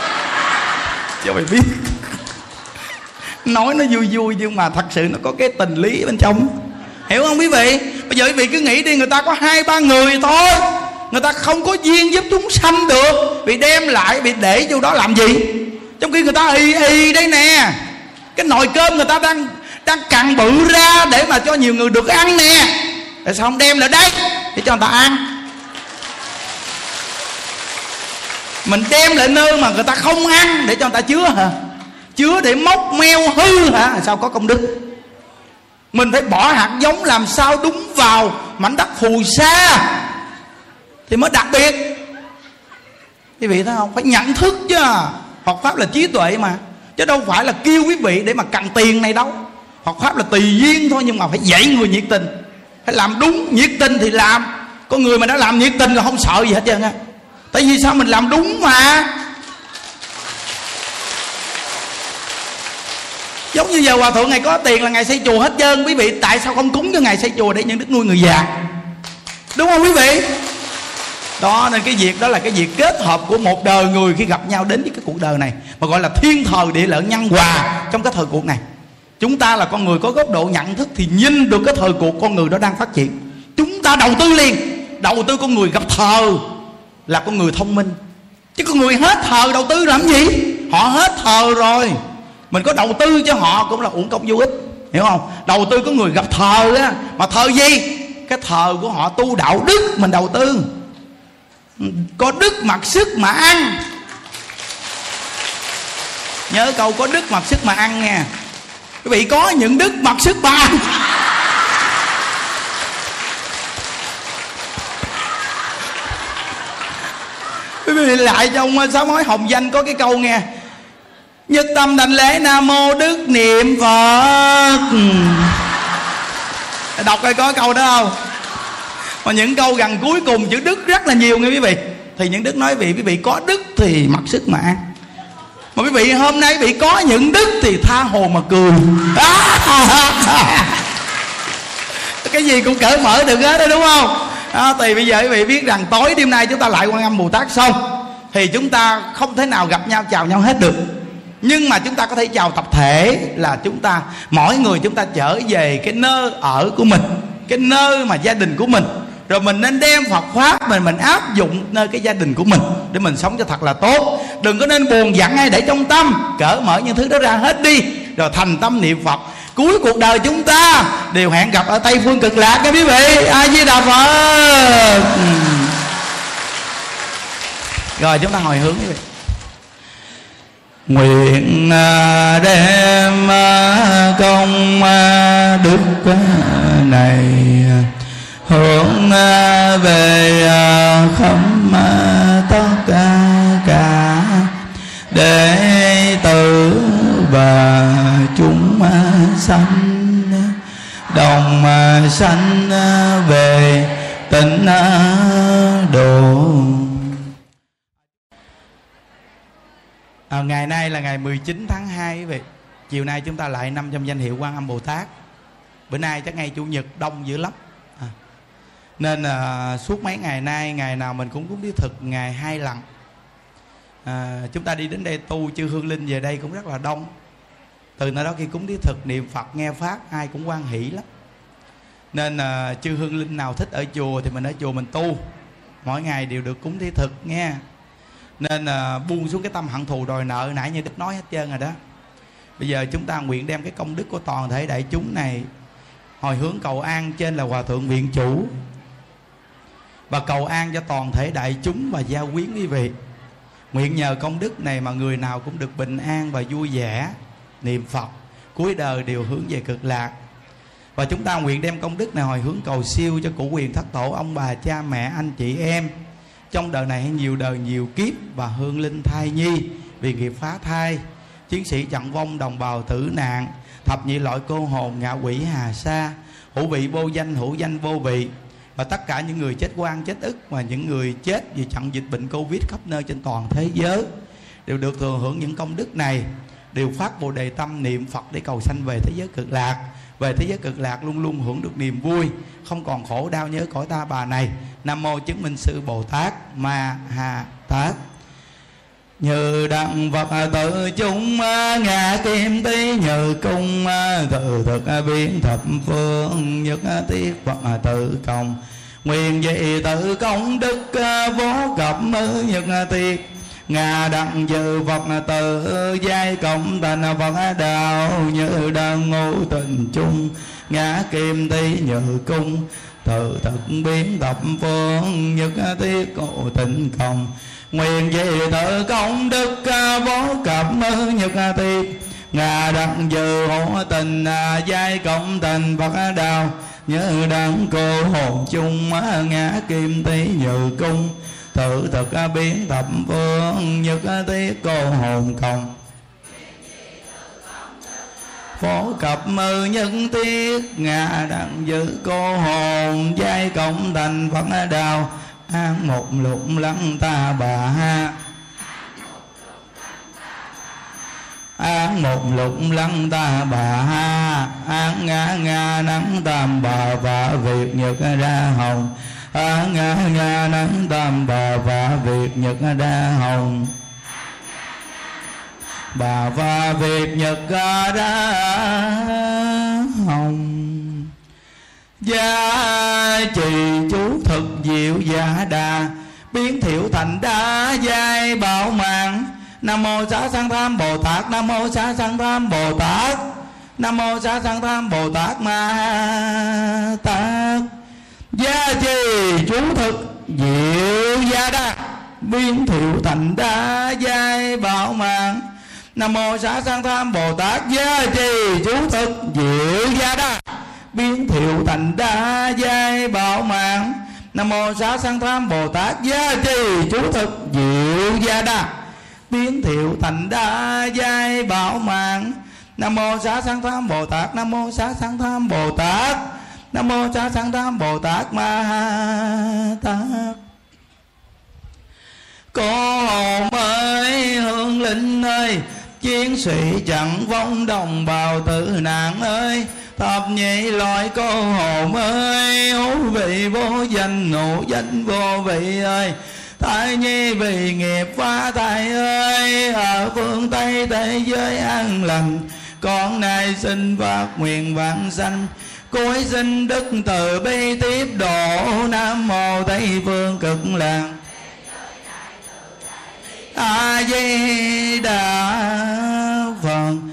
[SPEAKER 1] Cho mày biết. Nói nó vui vui nhưng mà thật sự nó có cái tình lý bên trong. Hiểu không quý vị? Bây giờ quý vị cứ nghĩ đi, người ta có hai, ba người thôi. Người ta không có duyên giúp chúng sanh được. Bị đem lại, bị để vô đó làm gì? Trong khi người ta y y đây nè. Cái nồi cơm người ta đang đang cặn bự ra để mà cho nhiều người được ăn nè tại sao không đem lại đây. Để cho người ta ăn. Mình đem lại nơi mà người ta không ăn để cho người ta chứa hả? Chứa để móc meo hư hả? Sao có công đức? Mình phải bỏ hạt giống làm sao đúng vào mảnh đất phù sa thì mới đặc biệt. Quý vị thấy không? Phải nhận thức chứ. Phật pháp là trí tuệ mà. Chứ đâu phải là kêu quý vị để mà cần tiền này đâu. Phật pháp là tùy duyên thôi nhưng mà phải dạy người nhiệt tình phải làm đúng nhiệt tình thì làm. Có người mà đã làm nhiệt tình là không sợ gì hết trơn á. Tại vì sao mình làm đúng mà? Giống như giờ hòa thượng ngày có tiền là ngày xây chùa hết trơn. Quý vị, tại sao không cúng cho ngày xây chùa để những đức nuôi người già? Đúng không quý vị? Đó, nên cái việc đó là cái việc kết hợp của một đời người khi gặp nhau đến với cái cuộc đời này, mà gọi là thiên thời địa lợi nhân hòa trong cái thời cuộc này chúng ta là con người có góc độ nhận thức thì nhìn được cái thời cuộc con người đó đang phát triển. Chúng ta đầu tư liền, đầu tư con người gặp thờ là con người thông minh. Chứ con người hết thờ đầu tư làm gì? Họ hết thờ rồi. Mình có đầu tư cho họ cũng là uổng công vô ích, hiểu không? Đầu tư có người gặp thờ á, mà thờ gì? Cái thờ của họ tu đạo đức mình đầu tư. Có đức mặc sức mà ăn. Nhớ câu có đức mặc sức mà ăn nha quý vị có những đức mặc sức mà quý vị lại trong sáu mối hồng danh có cái câu nghe. Nhất tâm đảnh lễ nam mô đức niệm phật. Đọc coi có câu đó không? Mà những câu gần cuối cùng chữ đức rất là nhiều nghe quý vị. Thì những đức nói vị quý vị có đức thì mặc sức mà ăn mà quý vị hôm nay bị có những đức thì tha hồ mà cười. Cái gì cũng cởi mở được hết đó đúng không? À, thì bây giờ quý vị biết rằng tối đêm nay chúng ta lại quan âm bồ tát xong thì chúng ta không thể nào gặp nhau chào nhau hết được. Nhưng mà chúng ta có thể chào tập thể là chúng ta mỗi người chúng ta trở về cái nơi ở của mình cái nơi mà gia đình của mình rồi mình nên đem Phật pháp mình mình áp dụng nơi cái gia đình của mình để mình sống cho thật là tốt. Đừng có nên buồn giận hay để trong tâm. Cỡ mở những thứ đó ra hết đi, rồi thành tâm niệm Phật. Cuối cuộc đời chúng ta đều hẹn gặp ở tây phương cực lạc các quý vị. A di đà phật ừ. rồi chúng ta hồi hướng quý vị nguyện à, đem à, công à, đức này hướng à, về à, khắp à, tất cả đệ tử và chúng sanh. Đồng sanh về tịnh độ. À, ngày nay là ngày 19 tháng 2 quý vị. Chiều nay chúng ta lại năm trong danh hiệu quan âm bồ tát. Bữa nay chắc ngày chủ nhật đông dữ lắm nên à, suốt mấy ngày nay ngày nào mình cũng cúng đi thực ngày hai lần. À, chúng ta đi đến đây tu chư hương linh về đây cũng rất là đông. Từ nơi đó khi cúng đi thực niệm phật nghe pháp ai cũng quan hỷ lắm. Nên à, chư hương linh nào thích ở chùa thì mình ở chùa mình tu. Mỗi ngày đều được cúng đi thực nghe. Nên à, buông xuống cái tâm hận thù đòi nợ nãy như đức nói hết trơn rồi đó. Bây giờ chúng ta nguyện đem cái công đức của toàn thể đại chúng này hồi hướng cầu an trên là hòa thượng viện chủ và cầu an cho toàn thể đại chúng và gia quyến quý vị. Nguyện nhờ công đức này mà người nào cũng được bình an và vui vẻ. Niệm phật, cuối đời đều hướng về cực lạc. Và chúng ta nguyện đem công đức này hồi hướng cầu siêu cho cụ quyền thất tổ, ông bà, cha, mẹ, anh chị, em. Trong đời này hay nhiều đời nhiều kiếp và hương linh thai nhi, vì nghiệp phá thai. Chiến sĩ chặn vong, đồng bào tử nạn, thập nhị loại cô hồn ngạ quỷ hà sa, hữu vị vô danh, hữu danh vô vị và tất cả những người chết quan chết ức và những người chết vì chặn dịch bệnh covid khắp nơi trên toàn thế giới đều được thừa hưởng những công đức này, đều phát bồ đề tâm niệm phật để cầu sanh về thế giới cực lạc. Về thế giới cực lạc luôn luôn hưởng được niềm vui, không còn khổ đau nhớ cõi ta bà này. Nam mô chứng minh sư bồ tát ma ha tát như đặng vật tự chúng ngã kim tí như cung tự thực biến thập phương, nhất tiết vật tự công. Nguyện dị tự công đức vô cập nhất tiết ngà đặng dự phật tự, giai cộng thành phật đạo, như đang ngũ tình chung. Ngã kim tí như cung, tự thực biến thập phương, nhất tiết cổ tình công nguyện về tự công đức à, vô cập nhật à, tiết ngà đặng dự hộ tình à, giai cộng thành phật đạo nhớ đặng cô hồn chung ngã kim tí như cung. Tự thực biến thập phương nhật tiết cô hồn cộng phổ cập mơ nhân tiết ngà đặng giữ cô hồn giai cộng thành phật đạo an một lục lăng ta bà ha. An một lục lăng ta bà ha. An ngã nga nắng tam bà và việc nhật ra hồng. An ngã nga nắng tam bà và việc nhật ra hồng. Bà và việc nhật ra hồng gia trì chú thực diệu giả đà, biến thiệu thành đa giai bảo mạng. Nam mô xá sanh tham bồ tát, nam mô xá sanh tham bồ tát, nam mô xá sanh tham bồ tát ma tát. Gia trì chú thực diệu gia đa biến thiệu thành đa giai bảo mạng. Nam mô xá sanh tham bồ tát, gia trì chú thực diệu gia đa biến thiệu thành đa giai bảo mạng. Nam mô xá sanh tham bồ tát gia trì. Chú thực diệu gia đa. Biến thiệu thành đa giai bảo mạng. Nam mô xá sanh tham bồ tát. Nam mô xá sanh tham bồ tát. Nam mô xá sanh tham bồ tát ma tát. Cô hồn ơi hương linh ơi, chiến sĩ chẳng vong đồng bào tử nạn ơi thập nhị loại cô hồn ơi hữu vị vô danh hữu danh vô vị ơi. Thái nhi vì nghiệp phá thai ơi, ở phương tây, thế giới an lành. Con nay xin phát nguyện vạn sanh. Cuối sinh đức từ bi tiếp độ, nam mô tây phương cực lạc. A di đà phật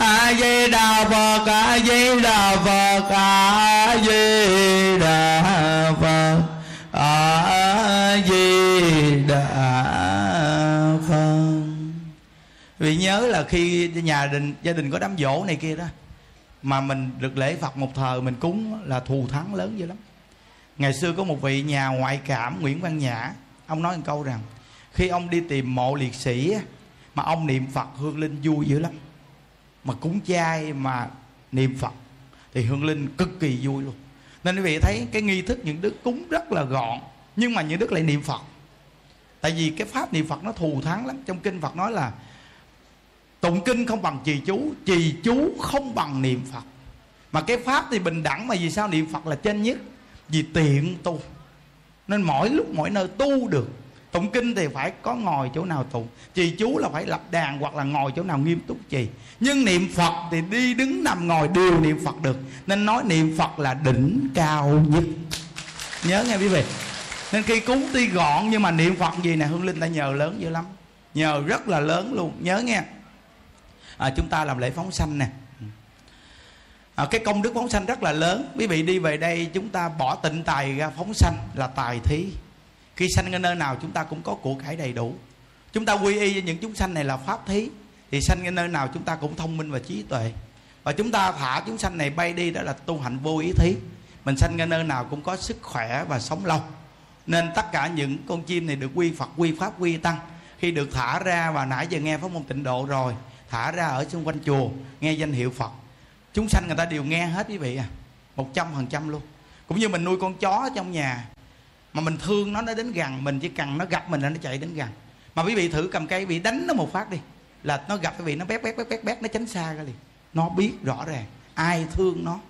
[SPEAKER 1] a di đà phật, a di đà phật, a di đà phật A di đà phật. vì nhớ là khi nhà đình, gia đình có đám dỗ này kia đó, mà mình được lễ Phật một thời, mình cúng là thù thắng lớn dữ lắm ngày xưa có một vị nhà ngoại cảm, Nguyễn Văn Nhã, ông nói một câu rằng, khi ông đi tìm mộ liệt sĩ mà ông niệm Phật hương linh vui dữ lắm mà cúng chay mà niệm Phật thì hương linh cực kỳ vui luôn. Nên quý vị thấy cái nghi thức những đức cúng rất là gọn, nhưng mà những đức lại niệm Phật. Tại vì cái pháp niệm Phật nó thù thắng lắm. Trong kinh Phật nói là tụng kinh không bằng trì chú trì chú không bằng niệm phật. Mà cái pháp thì bình đẳng mà vì sao niệm phật là trên nhất? Vì tiện tu. Nên mỗi lúc mỗi nơi tu được tụng kinh thì phải có ngồi chỗ nào tụng. Trì chú là phải lập đàn hoặc là ngồi chỗ nào nghiêm túc trì. Nhưng niệm phật thì đi đứng nằm ngồi đều niệm phật được. Nên nói niệm phật là đỉnh cao nhất. Nhớ nghe quý vị. Nên khi cúng tuy gọn nhưng mà niệm phật gì nè hương linh ta nhờ lớn dữ lắm. Nhờ rất là lớn luôn. Nhớ nghe. À, chúng ta làm lễ phóng sanh nè. À, cái công đức phóng sanh rất là lớn. Quý vị đi về đây chúng ta bỏ tịnh tài ra phóng sanh là tài thí khi sanh ở nơi nào chúng ta cũng có của cải đầy đủ. Chúng ta quy y với những chúng sanh này là pháp thí, thì sanh ở nơi nào chúng ta cũng thông minh và trí tuệ. Và chúng ta thả chúng sanh này bay đi đó là tu hành vô ý thí. Mình sanh ở nơi nào cũng có sức khỏe và sống lâu. Nên tất cả những con chim này được quy phật, quy pháp, quy tăng. Khi được thả ra, và nãy giờ nghe pháp môn tịnh độ rồi, thả ra ở xung quanh chùa, nghe danh hiệu phật, chúng sanh người ta đều nghe hết quý vị à. Một trăm phần trăm luôn. Cũng như mình nuôi con chó trong nhà mà mình thương nó nó đến gần mình, chỉ cần nó gặp mình là nó chạy đến gần. Mà quý vị thử cầm cây bị đánh nó một phát đi. Là nó gặp quý vị nó bét bét bét bét bét, nó tránh xa ra liền. Nó biết rõ ràng, ai thương nó.